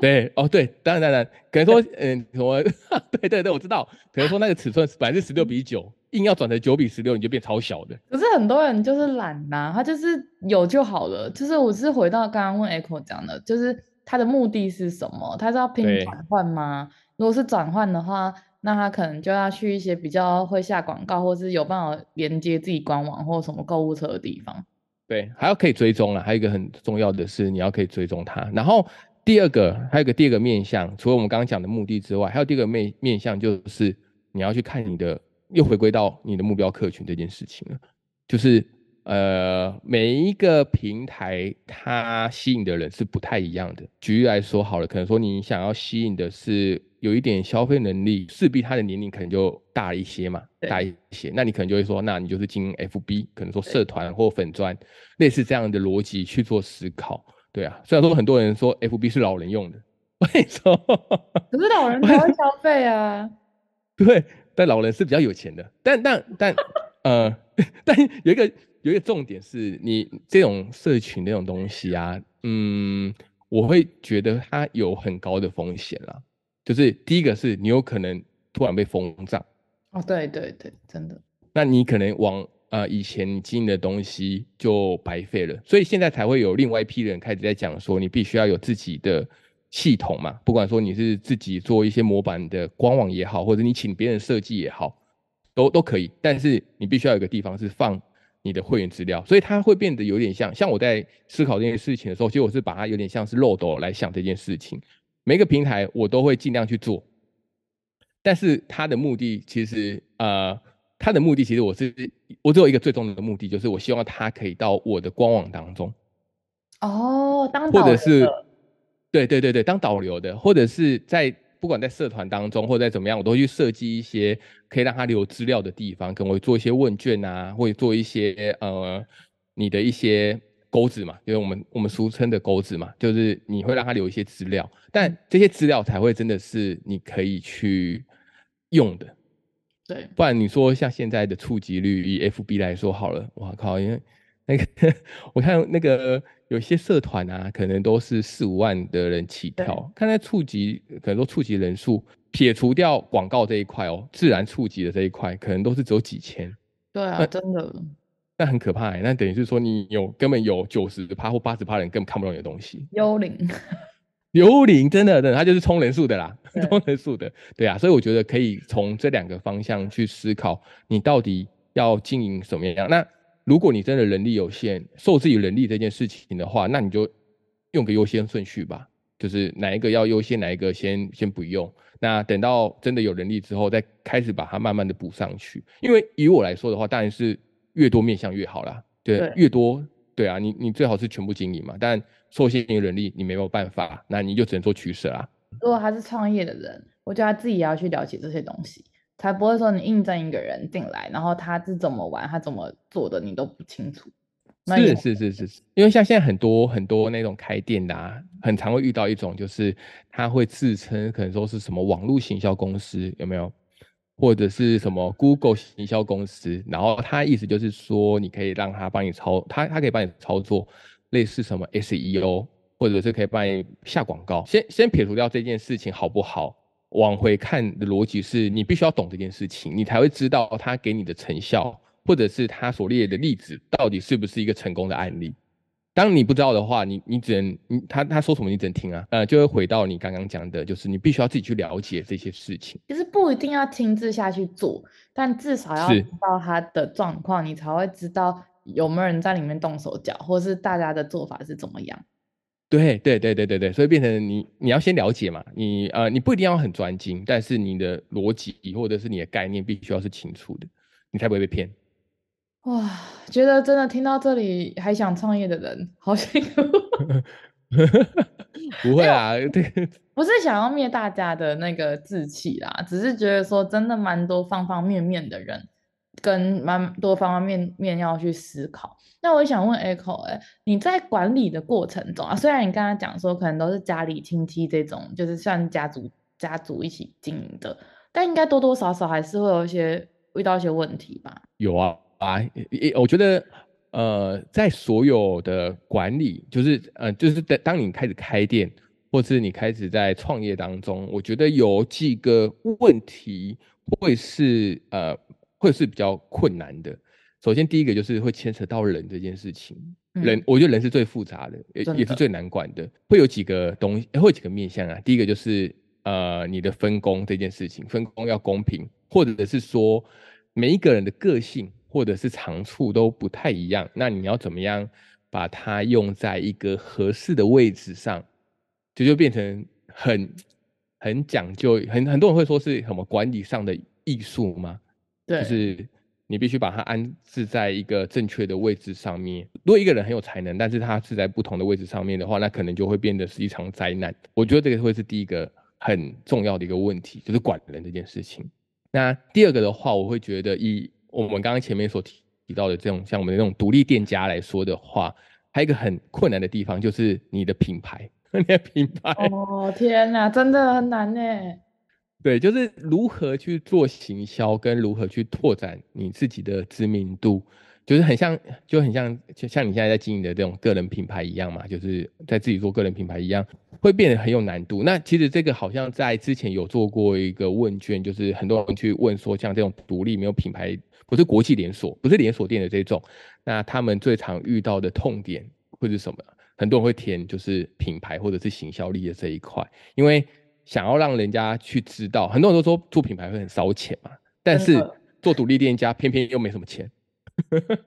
S3: 对，哦，对，当然，当然，可能说，嗯，什么？对，对，对，我知道，可能说那个尺寸本来是十六比九，硬要转成九比十六，你就变超小的。
S1: 可是很多人就是懒呐、啊，他就是有就好了。就是我是回到刚刚问 Echo 讲的，就是他的目的是什么？他是要拼转换吗？如果是转换的话，那他可能就要去一些比较会下广告，或是有办法连接自己官网或什么购物车的地方。
S3: 对，还要可以追踪了。还有一个很重要的是，你要可以追踪它。然后第二个，还有一个第二个面向，除了我们刚刚讲的目的之外，还有第二个面面向，就是你要去看你的，又回归到你的目标客群这件事情了。就是呃，每一个平台它吸引的人是不太一样的。举例来说好了，可能说你想要吸引的是。有一点消费能力，势必他的年龄可能就大一些嘛，大一些。那你可能就会说，那你就是经营 FB，可能说社团或粉专，类似这样的逻辑去做思考。对啊，虽然说很多人说 FB 是老人用的，为什么？
S1: 可是老人才会消费啊。
S3: 对，但老人是比较有钱的。但但但呃，但有一个有一个重点是你这种社群那种东西啊，嗯，我会觉得它有很高的风险啦。就是第一个是你有可能突然被封账
S1: 哦，对对对，真的。
S3: 那你可能往呃以前你经营的东西就白费了，所以现在才会有另外一批人开始在讲说，你必须要有自己的系统嘛，不管说你是自己做一些模板的官网也好，或者你请别人设计也好，都都可以。但是你必须要有个地方是放你的会员资料，所以它会变得有点像，像我在思考这件事情的时候，其实我是把它有点像是漏斗来想这件事情。每个平台我都会尽量去做，但是它的目的其实，呃，它的目的其实我是我只有一个最终的目的，就是我希望它可以到我的官网当中。
S1: 哦，当
S3: 或者是对对对对，当导流的，或者是在不管在社团当中或者在怎么样，我都会去设计一些可以让他留资料的地方，可能会做一些问卷啊，或者做一些呃你的一些。钩子嘛，就是我们我们俗称的钩子嘛，就是你会让他留一些资料，但这些资料才会真的是你可以去用的。
S1: 对，
S3: 不然你说像现在的触及率，以 FB 来说好了，哇靠，因为那个 我看那个有些社团啊，可能都是四五万的人起跳，看在触及，可能说触及人数，撇除掉广告这一块哦，自然触及的这一块，可能都是只有几千。
S1: 对啊，真的。
S3: 那很可怕那等于是说你有根本有九十趴或八十趴人根本看不懂你的东西。
S1: 幽灵，
S3: 幽灵真的，真的，它就是充人数的啦，充人数的，对啊，所以我觉得可以从这两个方向去思考，你到底要经营什么样。那如果你真的能力有限，受制于人力这件事情的话，那你就用个优先顺序吧，就是哪一个要优先，哪一个先先不用。那等到真的有能力之后，再开始把它慢慢的补上去。因为以我来说的话，当然是。越多面向越好啦，对，对越多对啊，你你最好是全部经营嘛，但受限于人力，你没有办法，那你就只能做取舍啊。
S1: 如果他是创业的人，我觉得他自己也要去了解这些东西，才不会说你应征一个人进来，然后他是怎么玩，他怎么做的，你都不清楚。
S3: 是是是是是，因为像现在很多很多那种开店的啊，很常会遇到一种，就是他会自称可能说是什么网络行销公司，有没有？或者是什么 Google 行销公司，然后他意思就是说，你可以让他帮你操，他他可以帮你操作类似什么 SEO，或者是可以帮你下广告。先先撇除掉这件事情好不好？往回看的逻辑是你必须要懂这件事情，你才会知道他给你的成效，或者是他所列的例子到底是不是一个成功的案例。当你不知道的话，你你只能你他他说什么你只能听啊，呃，就会回到你刚刚讲的，就是你必须要自己去了解这些事情。
S1: 其实不一定要亲自下去做，但至少要知道他的状况，你才会知道有没有人在里面动手脚，或是大家的做法是怎么样。
S3: 对对对对对对，所以变成你你要先了解嘛，你呃你不一定要很专精，但是你的逻辑或者是你的概念必须要是清楚的，你才不会被骗。
S1: 哇，觉得真的听到这里还想创业的人好辛苦。
S3: 不会啊，对，
S1: 不是想要灭大家的那个志气啦，只是觉得说真的蛮多方方面面的人跟蛮多方方面面要去思考。那我想问 Echo，哎，你在管理的过程中啊，虽然你刚刚讲说可能都是家里亲戚这种，就是算家族家族一起经营的，但应该多多少少还是会有一些遇到一些问题吧？
S3: 有啊啊，我觉得呃，在所有的管理，就是呃，就是当当你开始开店，或是你开始在创业当中，我觉得有几个问题会是呃，会是比较困难的。首先，第一个就是会牵扯到人这件事情。嗯、人，我觉得人是最复杂的，也也是最难管的。会有几个东西，会有几个面向啊。第一个就是呃，你的分工这件事情，分工要公平，或者是说每一个人的个性或者是长处都不太一样。那你要怎么样把它用在一个合适的位置上，这就变成很很讲究，很很多人会说是什么管理上的艺术吗？对，就是。你必须把它安置在一个正确的位置上面。如果一个人很有才能，但是他是在不同的位置上面的话，那可能就会变得是一场灾难。我觉得这个会是第一个很重要的一个问题，就是管人这件事情。那第二个的话，我会觉得以我们刚刚前面所提提到的这种像我们的这种独立店家来说的话，还有一个很困难的地方就是你的品牌，你的品牌。
S1: 哦天哪，真的很难呢。
S3: 对，就是如何去做行销，跟如何去拓展你自己的知名度，就是很像，就很像，就像你现在在经营的这种个人品牌一样嘛，就是在自己做个人品牌一样，会变得很有难度。那其实这个好像在之前有做过一个问卷，就是很多人去问说，像这种独立没有品牌，不是国际连锁，不是连锁店的这种，那他们最常遇到的痛点会是什么？很多人会填就是品牌或者是行销力的这一块，因为。想要让人家去知道，很多人都说做品牌会很烧钱嘛，但是做独立店家偏偏又没什么钱，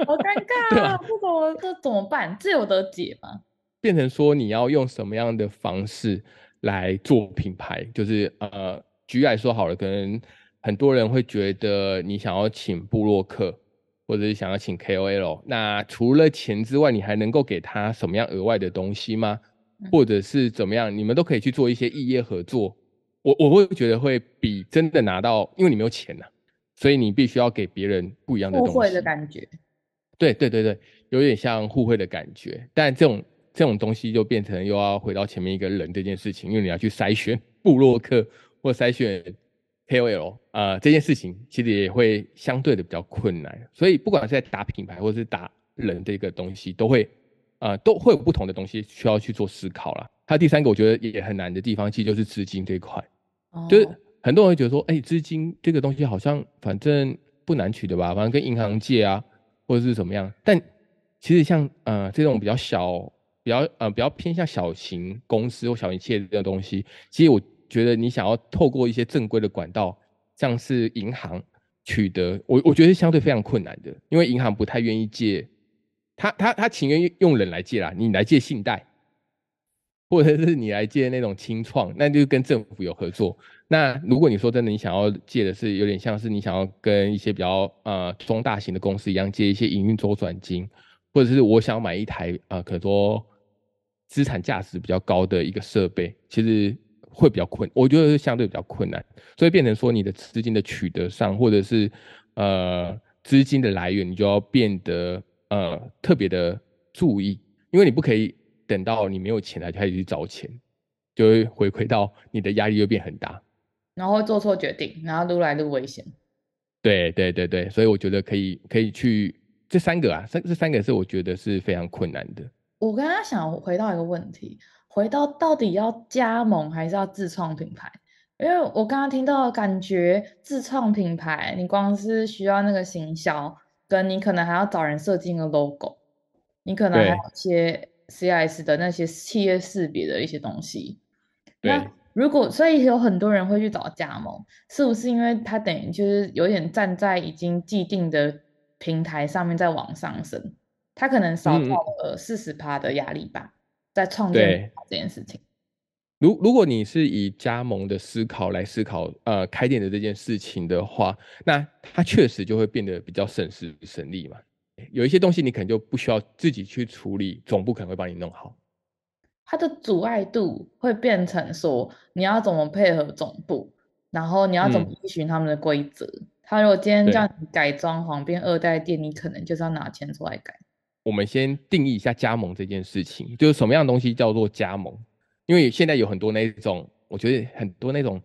S1: 好尴尬啊！这怎么这怎么办？这有得解吗？
S3: 变成说你要用什么样的方式来做品牌？就是呃，举例来说好了，可能很多人会觉得你想要请布洛克，或者是想要请 KOL，那除了钱之外，你还能够给他什么样额外的东西吗？或者是怎么样，你们都可以去做一些异业合作。我我会觉得会比真的拿到，因为你没有钱呐、啊，所以你必须要给别人不一样的东西。互
S1: 惠的感觉。
S3: 对对对对，有点像互惠的感觉。但这种这种东西就变成又要回到前面一个人这件事情，因为你要去筛选布洛克或筛选 KOL 啊、呃，这件事情其实也会相对的比较困难。所以不管是在打品牌或者是打人这个东西，都会。啊、呃，都会有不同的东西需要去做思考啦。还有第三个，我觉得也很难的地方，其实就是资金这一块。哦、就是很多人会觉得说，哎、欸，资金这个东西好像反正不难取的吧，反正跟银行借啊，或者是怎么样。但其实像呃这种比较小、比较呃比较偏向小型公司或小型企业的这种东西，其实我觉得你想要透过一些正规的管道，像是银行取得，我我觉得是相对非常困难的，因为银行不太愿意借。他他他情愿用人来借啦，你来借信贷，或者是你来借那种清创，那就跟政府有合作。那如果你说真的，你想要借的是有点像是你想要跟一些比较呃中大型的公司一样借一些营运周转金，或者是我想买一台啊、呃，可能说资产价值比较高的一个设备，其实会比较困，我觉得是相对比较困难，所以变成说你的资金的取得上，或者是呃资金的来源，你就要变得。呃，特别的注意，因为你不可以等到你没有钱了就开始去找钱，就会回馈到你的压力又变很大，
S1: 然后会做错决定，然后撸来撸危险。
S3: 对对对对，所以我觉得可以可以去这三个啊，这这三个是我觉得是非常困难的。
S1: 我刚刚想回到一个问题，回到到底要加盟还是要自创品牌？因为我刚刚听到感觉自创品牌，你光是需要那个行销。跟你可能还要找人设计一个 logo，你可能还有一些 CIS 的那些企业识别的一些东西。那如果所以有很多人会去找加盟，是不是因为他等于就是有点站在已经既定的平台上面在往上升，他可能少掉了四十趴的压力吧，嗯、在创建这件事情。
S3: 如如果你是以加盟的思考来思考，呃，开店的这件事情的话，那它确实就会变得比较省时省力嘛。有一些东西你可能就不需要自己去处理，总部可能会帮你弄好。
S1: 它的阻碍度会变成说，你要怎么配合总部，然后你要怎么依循他们的规则，嗯、他如果今天叫你改装潢变二代店，你可能就是要拿钱出来改。
S3: 我们先定义一下加盟这件事情，就是什么样的东西叫做加盟？因为现在有很多那种，我觉得很多那种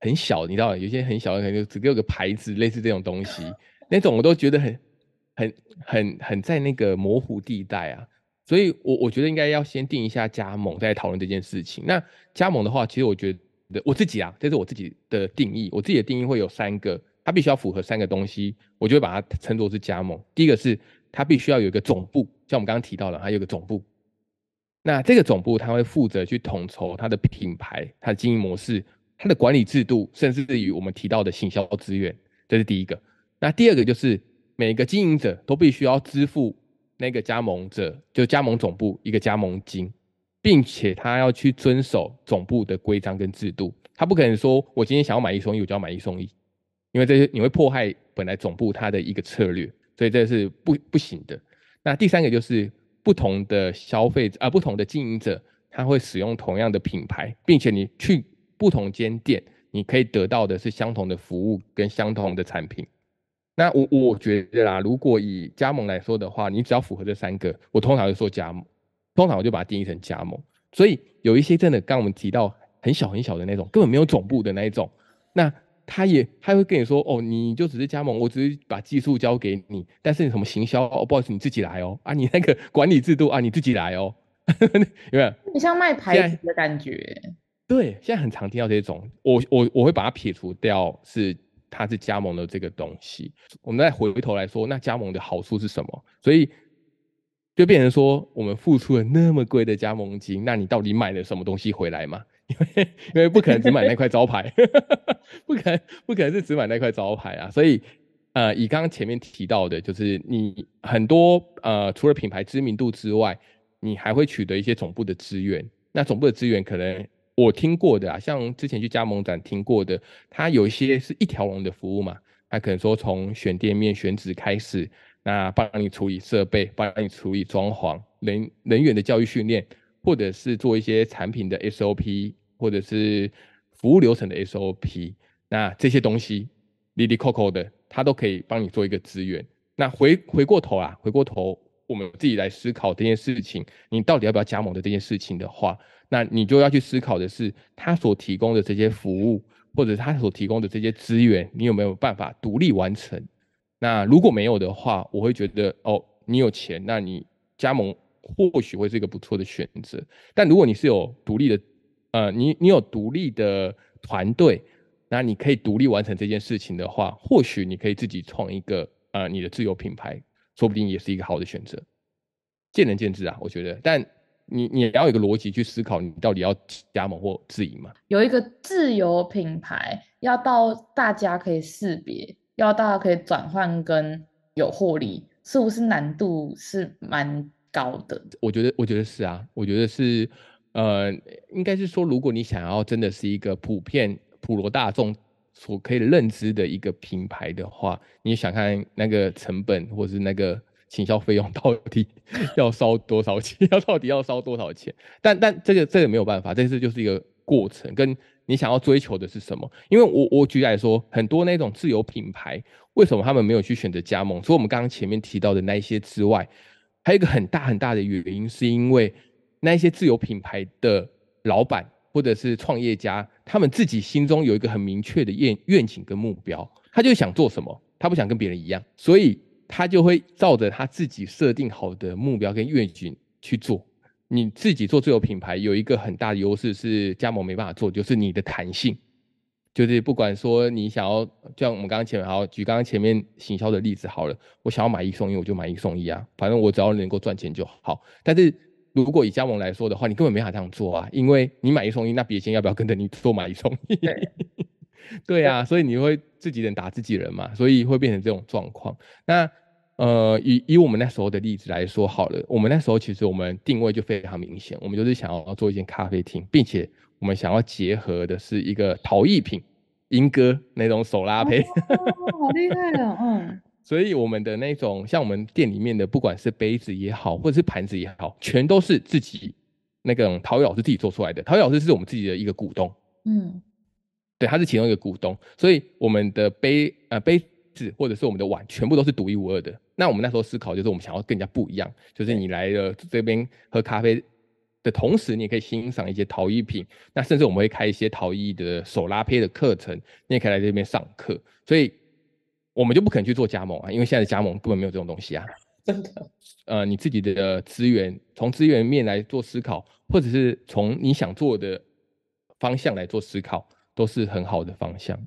S3: 很小，你知道，有些很小的可能就只给我个牌子，类似这种东西，那种我都觉得很、很、很、很在那个模糊地带啊。所以我我觉得应该要先定一下加盟，再讨论这件事情。那加盟的话，其实我觉得我自己啊，这是我自己的定义，我自己的定义会有三个，它必须要符合三个东西，我就会把它称作是加盟。第一个是它必须要有一个总部，像我们刚刚提到了，它有一个总部。那这个总部它会负责去统筹它的品牌、它的经营模式、它的管理制度，甚至于我们提到的行销资源，这是第一个。那第二个就是每个经营者都必须要支付。那个加盟者就加盟总部一个加盟金，并且他要去遵守总部的规章跟制度，他不可能说我今天想要买一送一，我就要买一送一，因为这些你会破坏本来总部它的一个策略，所以这是不不行的。那第三个就是不同的消费者啊，不同的经营者，他会使用同样的品牌，并且你去不同间店，你可以得到的是相同的服务跟相同的产品。那我我觉得啦，如果以加盟来说的话，你只要符合这三个，我通常就说加盟，通常我就把它定义成加盟。所以有一些真的，刚我们提到很小很小的那种，根本没有总部的那一种，那他也他会跟你说，哦，你就只是加盟，我只是把技术交给你，但是你什么行销，哦，不好意思，你自己来哦，啊，你那个 管理制度啊，你自己来哦，有没有？
S1: 你像卖牌子的感觉。
S3: 对，现在很常听到这种，我我我会把它撇除掉，是。它是加盟的这个东西，我们再回头来说，那加盟的好处是什么？所以就变成说，我们付出了那么贵的加盟金，那你到底买了什么东西回来嘛？因为因为不可能只买那块招牌，不可能不可能是只买那块招牌啊！所以呃，以刚刚前面提到的，就是你很多呃，除了品牌知名度之外，你还会取得一些总部的资源。那总部的资源可能。我听过的啊，像之前去加盟展听过的，它有一些是一条龙的服务嘛，它可能说从选店面、选址开始，那帮你处理设备，帮你处理装潢、人人员的教育训练，或者是做一些产品的 SOP，或者是服务流程的 SOP，那这些东西，哩哩扣扣的，它都可以帮你做一个资源。那回回过头啊，回过头，我们自己来思考这件事情，你到底要不要加盟的这件事情的话。那你就要去思考的是，他所提供的这些服务，或者他所提供的这些资源，你有没有办法独立完成？那如果没有的话，我会觉得哦，你有钱，那你加盟或许会是一个不错的选择。但如果你是有独立的，呃，你你有独立的团队，那你可以独立完成这件事情的话，或许你可以自己创一个呃你的自有品牌，说不定也是一个好的选择。见仁见智啊，我觉得，但。你你要有一个逻辑去思考，你到底要加盟或自营吗？
S1: 有一个自有品牌，要到大家可以识别，要大家可以转换跟有获利，是不是难度是蛮高的？
S3: 我觉得，我觉得是啊，我觉得是，呃，应该是说，如果你想要真的是一个普遍普罗大众所可以认知的一个品牌的话，你想看那个成本或是那个。行销费用 到底要烧多少钱？要到底要烧多少钱？但但这个这个没有办法，这次就是一个过程，跟你想要追求的是什么？因为我我举例来说，很多那种自有品牌，为什么他们没有去选择加盟？除了我们刚刚前面提到的那一些之外，还有一个很大很大的原因，是因为那一些自有品牌的老板或者是创业家，他们自己心中有一个很明确的愿愿景跟目标，他就想做什么，他不想跟别人一样，所以。他就会照着他自己设定好的目标跟愿景去做。你自己做自有品牌有一个很大的优势是加盟没办法做，就是你的弹性。就是不管说你想要，就像我们刚刚前面好举刚刚前面行销的例子好了，我想要买一送一，我就买一送一啊，反正我只要能够赚钱就好。但是如果以加盟来说的话，你根本没法这样做啊，因为你买一送一，那别人要不要跟着你做买一送一？对 对啊，所以你会自己人打自己人嘛，所以会变成这种状况。那呃，以以我们那时候的例子来说好了，我们那时候其实我们定位就非常明显，我们就是想要做一间咖啡厅，并且我们想要结合的是一个陶艺品，莺歌那种手拉胚，哦，
S1: 好厉害哦，嗯。
S3: 所以我们的那种像我们店里面的，不管是杯子也好，或者是盘子也好，全都是自己那个陶艺老师自己做出来的。陶艺老师是我们自己的一个股东，嗯。对，他是其中一个股东，所以我们的杯呃杯子或者是我们的碗全部都是独一无二的。那我们那时候思考就是我们想要更加不一样，就是你来了这边喝咖啡的同时，你也可以欣赏一些陶艺品。那甚至我们会开一些陶艺的手拉胚的课程，你也可以来这边上课。所以，我们就不可能去做加盟啊，因为现在的加盟根本没有这种东西啊。
S1: 真的，
S3: 呃，你自己的资源，从资源面来做思考，或者是从你想做的方向来做思考，都是很好的方向。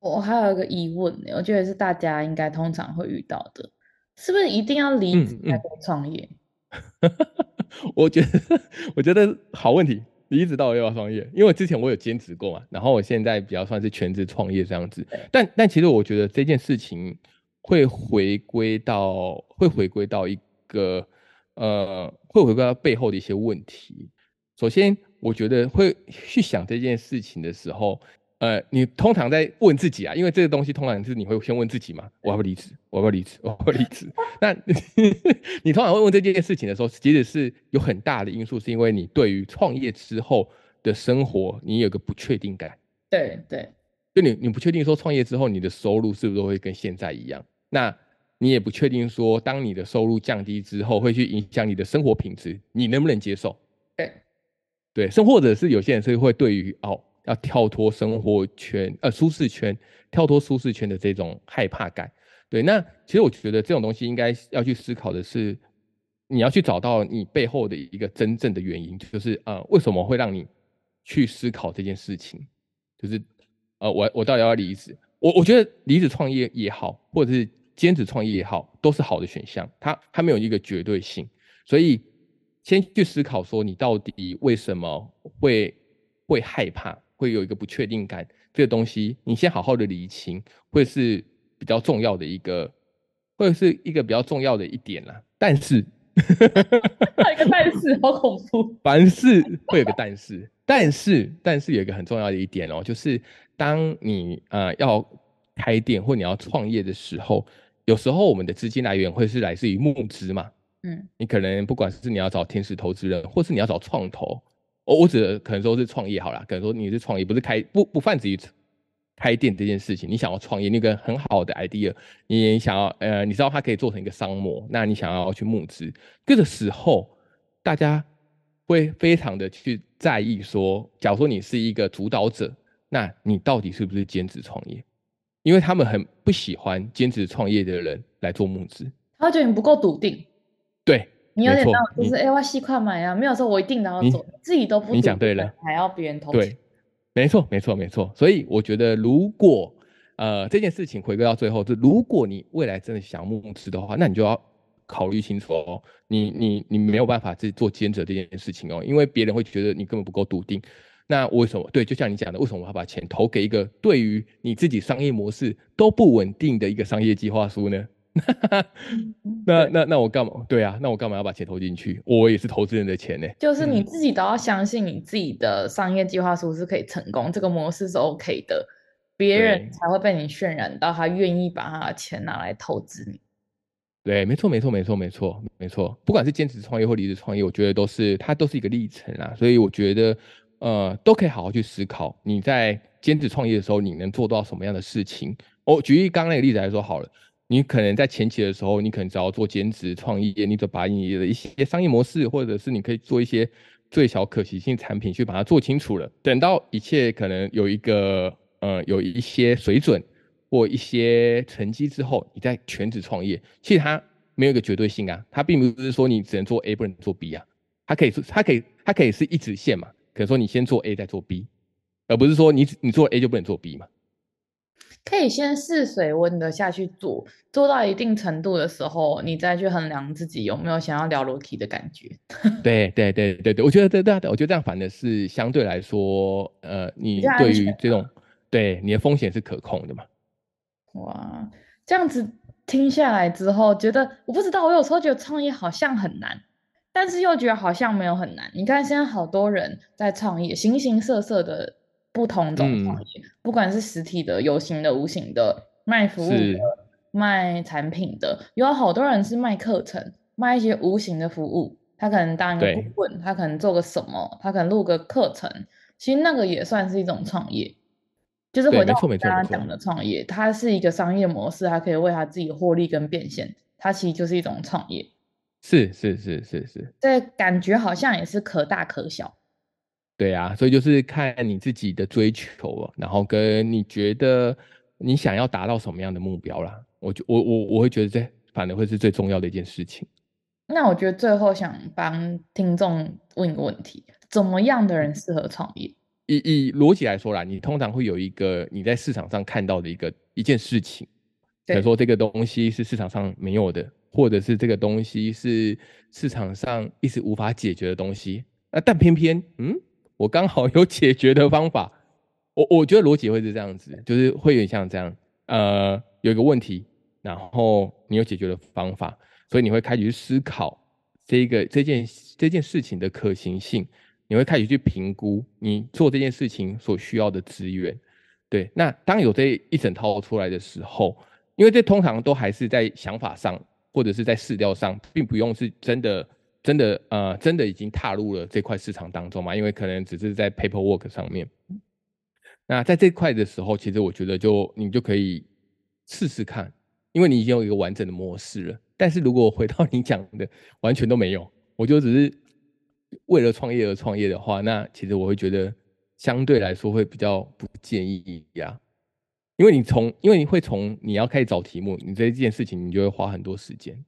S1: 我还有一个疑问呢，我觉得是大家应该通常会遇到的，是不是一定要离职才可以创业？
S3: 嗯嗯、我觉得，我觉得好问题，你一直到我要创业？因为之前我有兼职过嘛，然后我现在比较算是全职创业这样子。但但其实我觉得这件事情会回归到，会回归到一个呃，会回归到背后的一些问题。首先，我觉得会去想这件事情的时候。呃，你通常在问自己啊，因为这个东西通常是你会先问自己嘛，我要不要离职？我要不要离职？我要不要离职？那 你通常会问这件事情的时候，其实是有很大的因素，是因为你对于创业之后的生活，你有个不确定感。
S1: 对对，
S3: 就你你不确定说创业之后你的收入是不是会跟现在一样？那你也不确定说，当你的收入降低之后，会去影响你的生活品质，你能不能接受？
S1: 对
S3: 对，甚或者是有些人是会对于哦。要跳脱生活圈，呃，舒适圈，跳脱舒适圈的这种害怕感，对，那其实我觉得这种东西应该要去思考的是，你要去找到你背后的一个真正的原因，就是呃，为什么会让你去思考这件事情？就是呃，我我到底要不要离职？我我觉得离职创业也好，或者是兼职创业也好，都是好的选项，它它没有一个绝对性，所以先去思考说你到底为什么会会害怕。会有一个不确定感，这个东西你先好好的理清，会是比较重要的一个，或者是一个比较重要的一点啦。但是，
S1: 一个但是，好恐怖。
S3: 凡事会有个但是，但是，但是有一个很重要的一点哦，就是当你呃要开店或你要创业的时候，有时候我们的资金来源会是来自于募资嘛。嗯，你可能不管是你要找天使投资人，或是你要找创投。我我指的可能说是创业好了，可能说你是创业，不是开不不泛指于开店这件事情。你想要创业，那个很好的 idea，你想要呃，你知道它可以做成一个商模，那你想要去募资，这个时候大家会非常的去在意说，假如说你是一个主导者，那你到底是不是兼职创业？因为他们很不喜欢兼职创业的人来做募资，
S1: 他觉得你不够笃定。
S3: 对。
S1: 你有点当就是哎、欸，我细块买啊，没有说我一定然后做，自己都不。
S3: 你讲对了，
S1: 还要别人投。
S3: 对，没错，没错，没错。所以我觉得，如果呃这件事情回归到最后，就如果你未来真的想募资的话，那你就要考虑清楚哦。你你你没有办法自己做兼职这件事情哦，因为别人会觉得你根本不够笃定。那为什么？对，就像你讲的，为什么我要把钱投给一个对于你自己商业模式都不稳定的一个商业计划书呢？那那那我干嘛？对啊，那我干嘛要把钱投进去？我也是投资人的钱呢。
S1: 就是你自己都要相信你自己的商业计划书是可以成功，这个模式是 OK 的，别人才会被你渲染到他愿意把他的钱拿来投资你。
S3: 对，没错，没错，没错，没错，没错。不管是兼职创业或离职创业，我觉得都是它都是一个历程啊。所以我觉得呃，都可以好好去思考，你在兼职创业的时候，你能做到什么样的事情？我举例刚刚那个例子来说好了。你可能在前期的时候，你可能只要做兼职创业，你就把你的一些商业模式，或者是你可以做一些最小可行性产品去把它做清楚了。等到一切可能有一个呃有一些水准或一些成绩之后，你再全职创业，其实它没有一个绝对性啊，它并不是说你只能做 A 不能做 B 啊，它可以它可以它可以是一直线嘛，可能说你先做 A 再做 B，而不是说你你做 A 就不能做 B 嘛。
S1: 可以先试水温的下去做，做到一定程度的时候，你再去衡量自己有没有想要聊楼梯的感觉。对
S3: 对对对对，我觉得对对对，我觉得这样反的是相对来说，呃，你对于这种对你的风险是可控的嘛？
S1: 哇，这样子听下来之后，觉得我不知道，我有时候觉得创业好像很难，但是又觉得好像没有很难。你看现在好多人在创业，形形色色的。不同种创业，嗯，不管是实体的、有形的、无形的，卖服务的、卖产品的，有好多人是卖课程、卖一些无形的服务。他可能当一个顾问，他可能做个什么，他可能录个课程，其实那个也算是一种创业。就是回到我刚刚讲的创业，它是一个商业模式，它可以为他自己获利跟变现，它其实就是一种创业。
S3: 是是是是是，
S1: 这感觉好像也是可大可小。
S3: 对啊，所以就是看你自己的追求，然后跟你觉得你想要达到什么样的目标啦。我就我我我会觉得这反而会是最重要的一件事情。
S1: 那我觉得最后想帮听众问一个问题：怎么样的人适合创业？
S3: 以以逻辑来说啦，你通常会有一个你在市场上看到的一个一件事情，比如说这个东西是市场上没有的，或者是这个东西是市场上一直无法解决的东西。那但偏偏嗯。我刚好有解决的方法，我我觉得逻辑会是这样子，就是会有点像这样，呃，有一个问题，然后你有解决的方法，所以你会开始去思考这个这件这件事情的可行性，你会开始去评估你做这件事情所需要的资源，对，那当有这一整套出来的时候，因为这通常都还是在想法上或者是在试调上，并不用是真的。真的，呃，真的已经踏入了这块市场当中嘛？因为可能只是在 paperwork 上面。那在这块的时候，其实我觉得就你就可以试试看，因为你已经有一个完整的模式了。但是如果回到你讲的完全都没有，我就只是为了创业而创业的话，那其实我会觉得相对来说会比较不建议呀。因为你从，因为你会从你要开始找题目，你这件事情你就会花很多时间。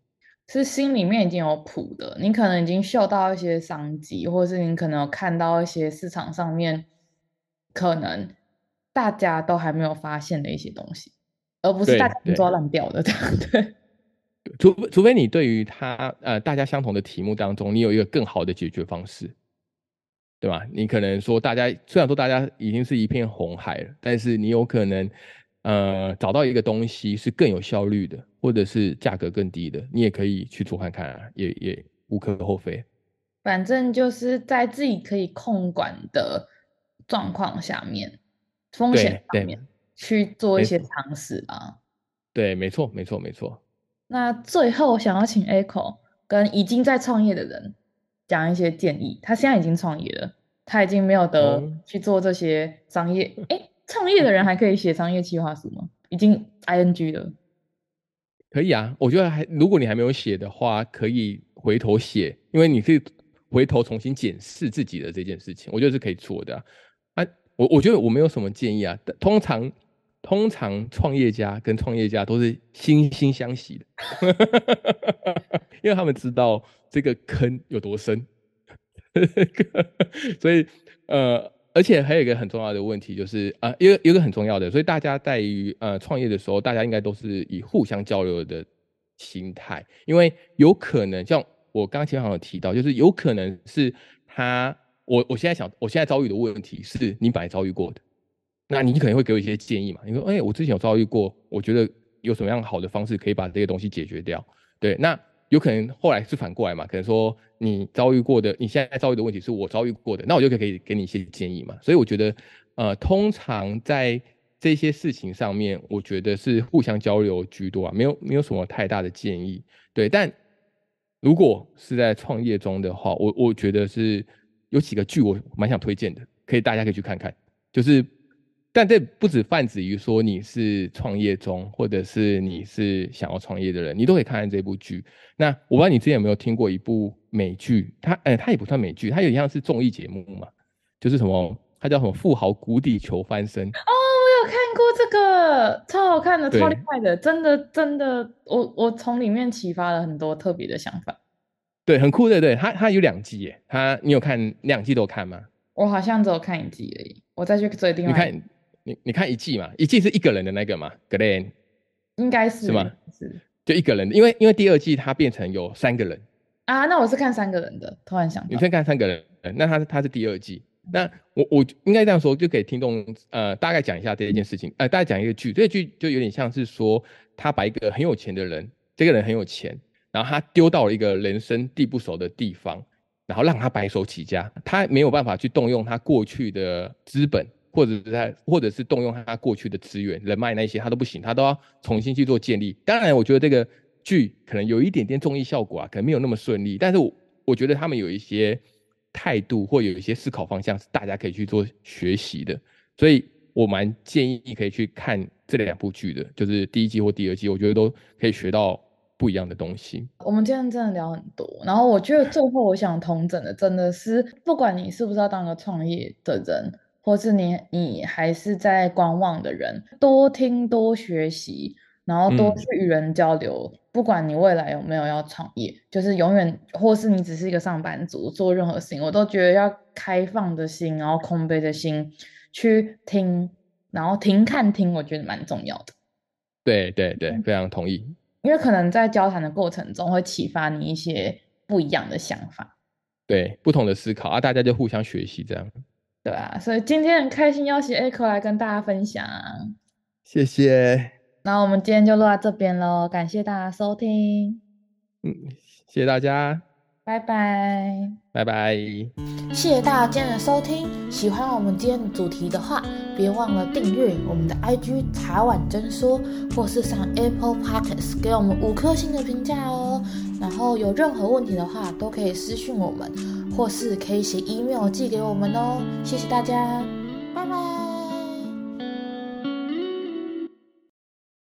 S1: 是心里面已经有谱的，你可能已经嗅到一些商机，或者是你可能有看到一些市场上面可能大家都还没有发现的一些东西，而不是大家抓烂掉的这样对。
S3: 除除非你对于他呃大家相同的题目当中，你有一个更好的解决方式，对吧？你可能说大家虽然说大家已经是一片红海了，但是你有可能。呃，找到一个东西是更有效率的，或者是价格更低的，你也可以去做看看啊，也也无可厚非。
S1: 反正就是在自己可以控管的状况下面，风险上面去做一些尝试啊。
S3: 对，没错，没错，没错。
S1: 那最后想要请 Echo 跟已经在创业的人讲一些建议。他现在已经创业了，他已经没有得去做这些商业，哎、嗯。创业的人还可以写商业计划书吗？已经 ing 了，
S3: 可以啊。我觉得还，如果你还没有写的话，可以回头写，因为你可以回头重新检视自己的这件事情，我觉得是可以做的啊。我我觉得我没有什么建议啊。通常通常创业家跟创业家都是惺惺相惜的，因为他们知道这个坑有多深，所以呃。而且还有一个很重要的问题，就是啊，一个一个很重要的，所以大家在于呃创业的时候，大家应该都是以互相交流的心态，因为有可能像我刚刚前面有提到，就是有可能是他，我我现在想，我现在遭遇的问题是你本来遭遇过的，那你可能会给我一些建议嘛？你说，哎，我之前有遭遇过，我觉得有什么样好的方式可以把这些东西解决掉？对，那。有可能后来是反过来嘛？可能说你遭遇过的，你现在遭遇的问题是我遭遇过的，那我就可以给你一些建议嘛。所以我觉得，呃，通常在这些事情上面，我觉得是互相交流居多啊，没有没有什么太大的建议。对，但如果是在创业中的话，我我觉得是有几个剧我蛮想推荐的，可以大家可以去看看，就是。但这不止泛指于说你是创业中，或者是你是想要创业的人，你都可以看看这部剧。那我不知道你之前有没有听过一部美剧，它哎、欸，它也不算美剧，它有点像是综艺节目嘛，就是什么，它叫什么《富豪谷底求翻身》。哦，
S1: 我有看过这个，超好看的，超厉害的，真的真的，我我从里面启发了很多特别的想法。
S3: 对，很酷的，对，它它有两季耶，它你有看两季都看吗？
S1: 我好像只有看一季而已，我再去追另外。
S3: 你看。你你看一季嘛，一季是一个人的那个嘛，Glenn，
S1: 应该是
S3: 是吗？是，就一个人，因为因为第二季他变成有三个人
S1: 啊，那我是看三个人的，突然想到，
S3: 你先看三个人，那他他是第二季，那我我应该这样说，就给听众呃大概讲一下这一件事情，呃大概讲一个剧，这个剧就有点像是说他把一个很有钱的人，这个人很有钱，然后他丢到了一个人生地不熟的地方，然后让他白手起家，他没有办法去动用他过去的资本。或者是他，或者是动用他过去的资源、人脉那些，他都不行，他都要重新去做建立。当然，我觉得这个剧可能有一点点综艺效果啊，可能没有那么顺利。但是我，我觉得他们有一些态度或有一些思考方向是大家可以去做学习的。所以，我蛮建议可以去看这两部剧的，就是第一季或第二季，我觉得都可以学到不一样的东西。
S1: 我们今天真的聊很多，然后我觉得最后我想同整的，真的是不管你是不是要当个创业的人，或是你你还是在观望的人，多听多学习。然后多去与人交流，嗯、不管你未来有没有要创业，就是永远，或是你只是一个上班族，做任何事情，我都觉得要开放的心，然后空杯的心去听，然后听看听，我觉得蛮重要的。
S3: 对对对，非常同意。
S1: 因为可能在交谈的过程中，会启发你一些不一样的想法，
S3: 对，不同的思考啊，大家就互相学习这样。
S1: 对啊，所以今天很开心邀请 Echo 来跟大家分享，
S3: 谢谢。
S1: 那我们今天就录到这边喽，感谢大家收听。
S3: 嗯，谢谢大家，
S1: 拜拜，
S3: 拜拜。
S1: 谢谢大家今天的收听，喜欢我们今天的主题的话，别忘了订阅我们的 IG 茶碗真说，或是上 Apple Podcasts 给我们五颗星的评价哦。然后有任何问题的话，都可以私讯我们，或是可以写 email 寄给我们哦。谢谢大家。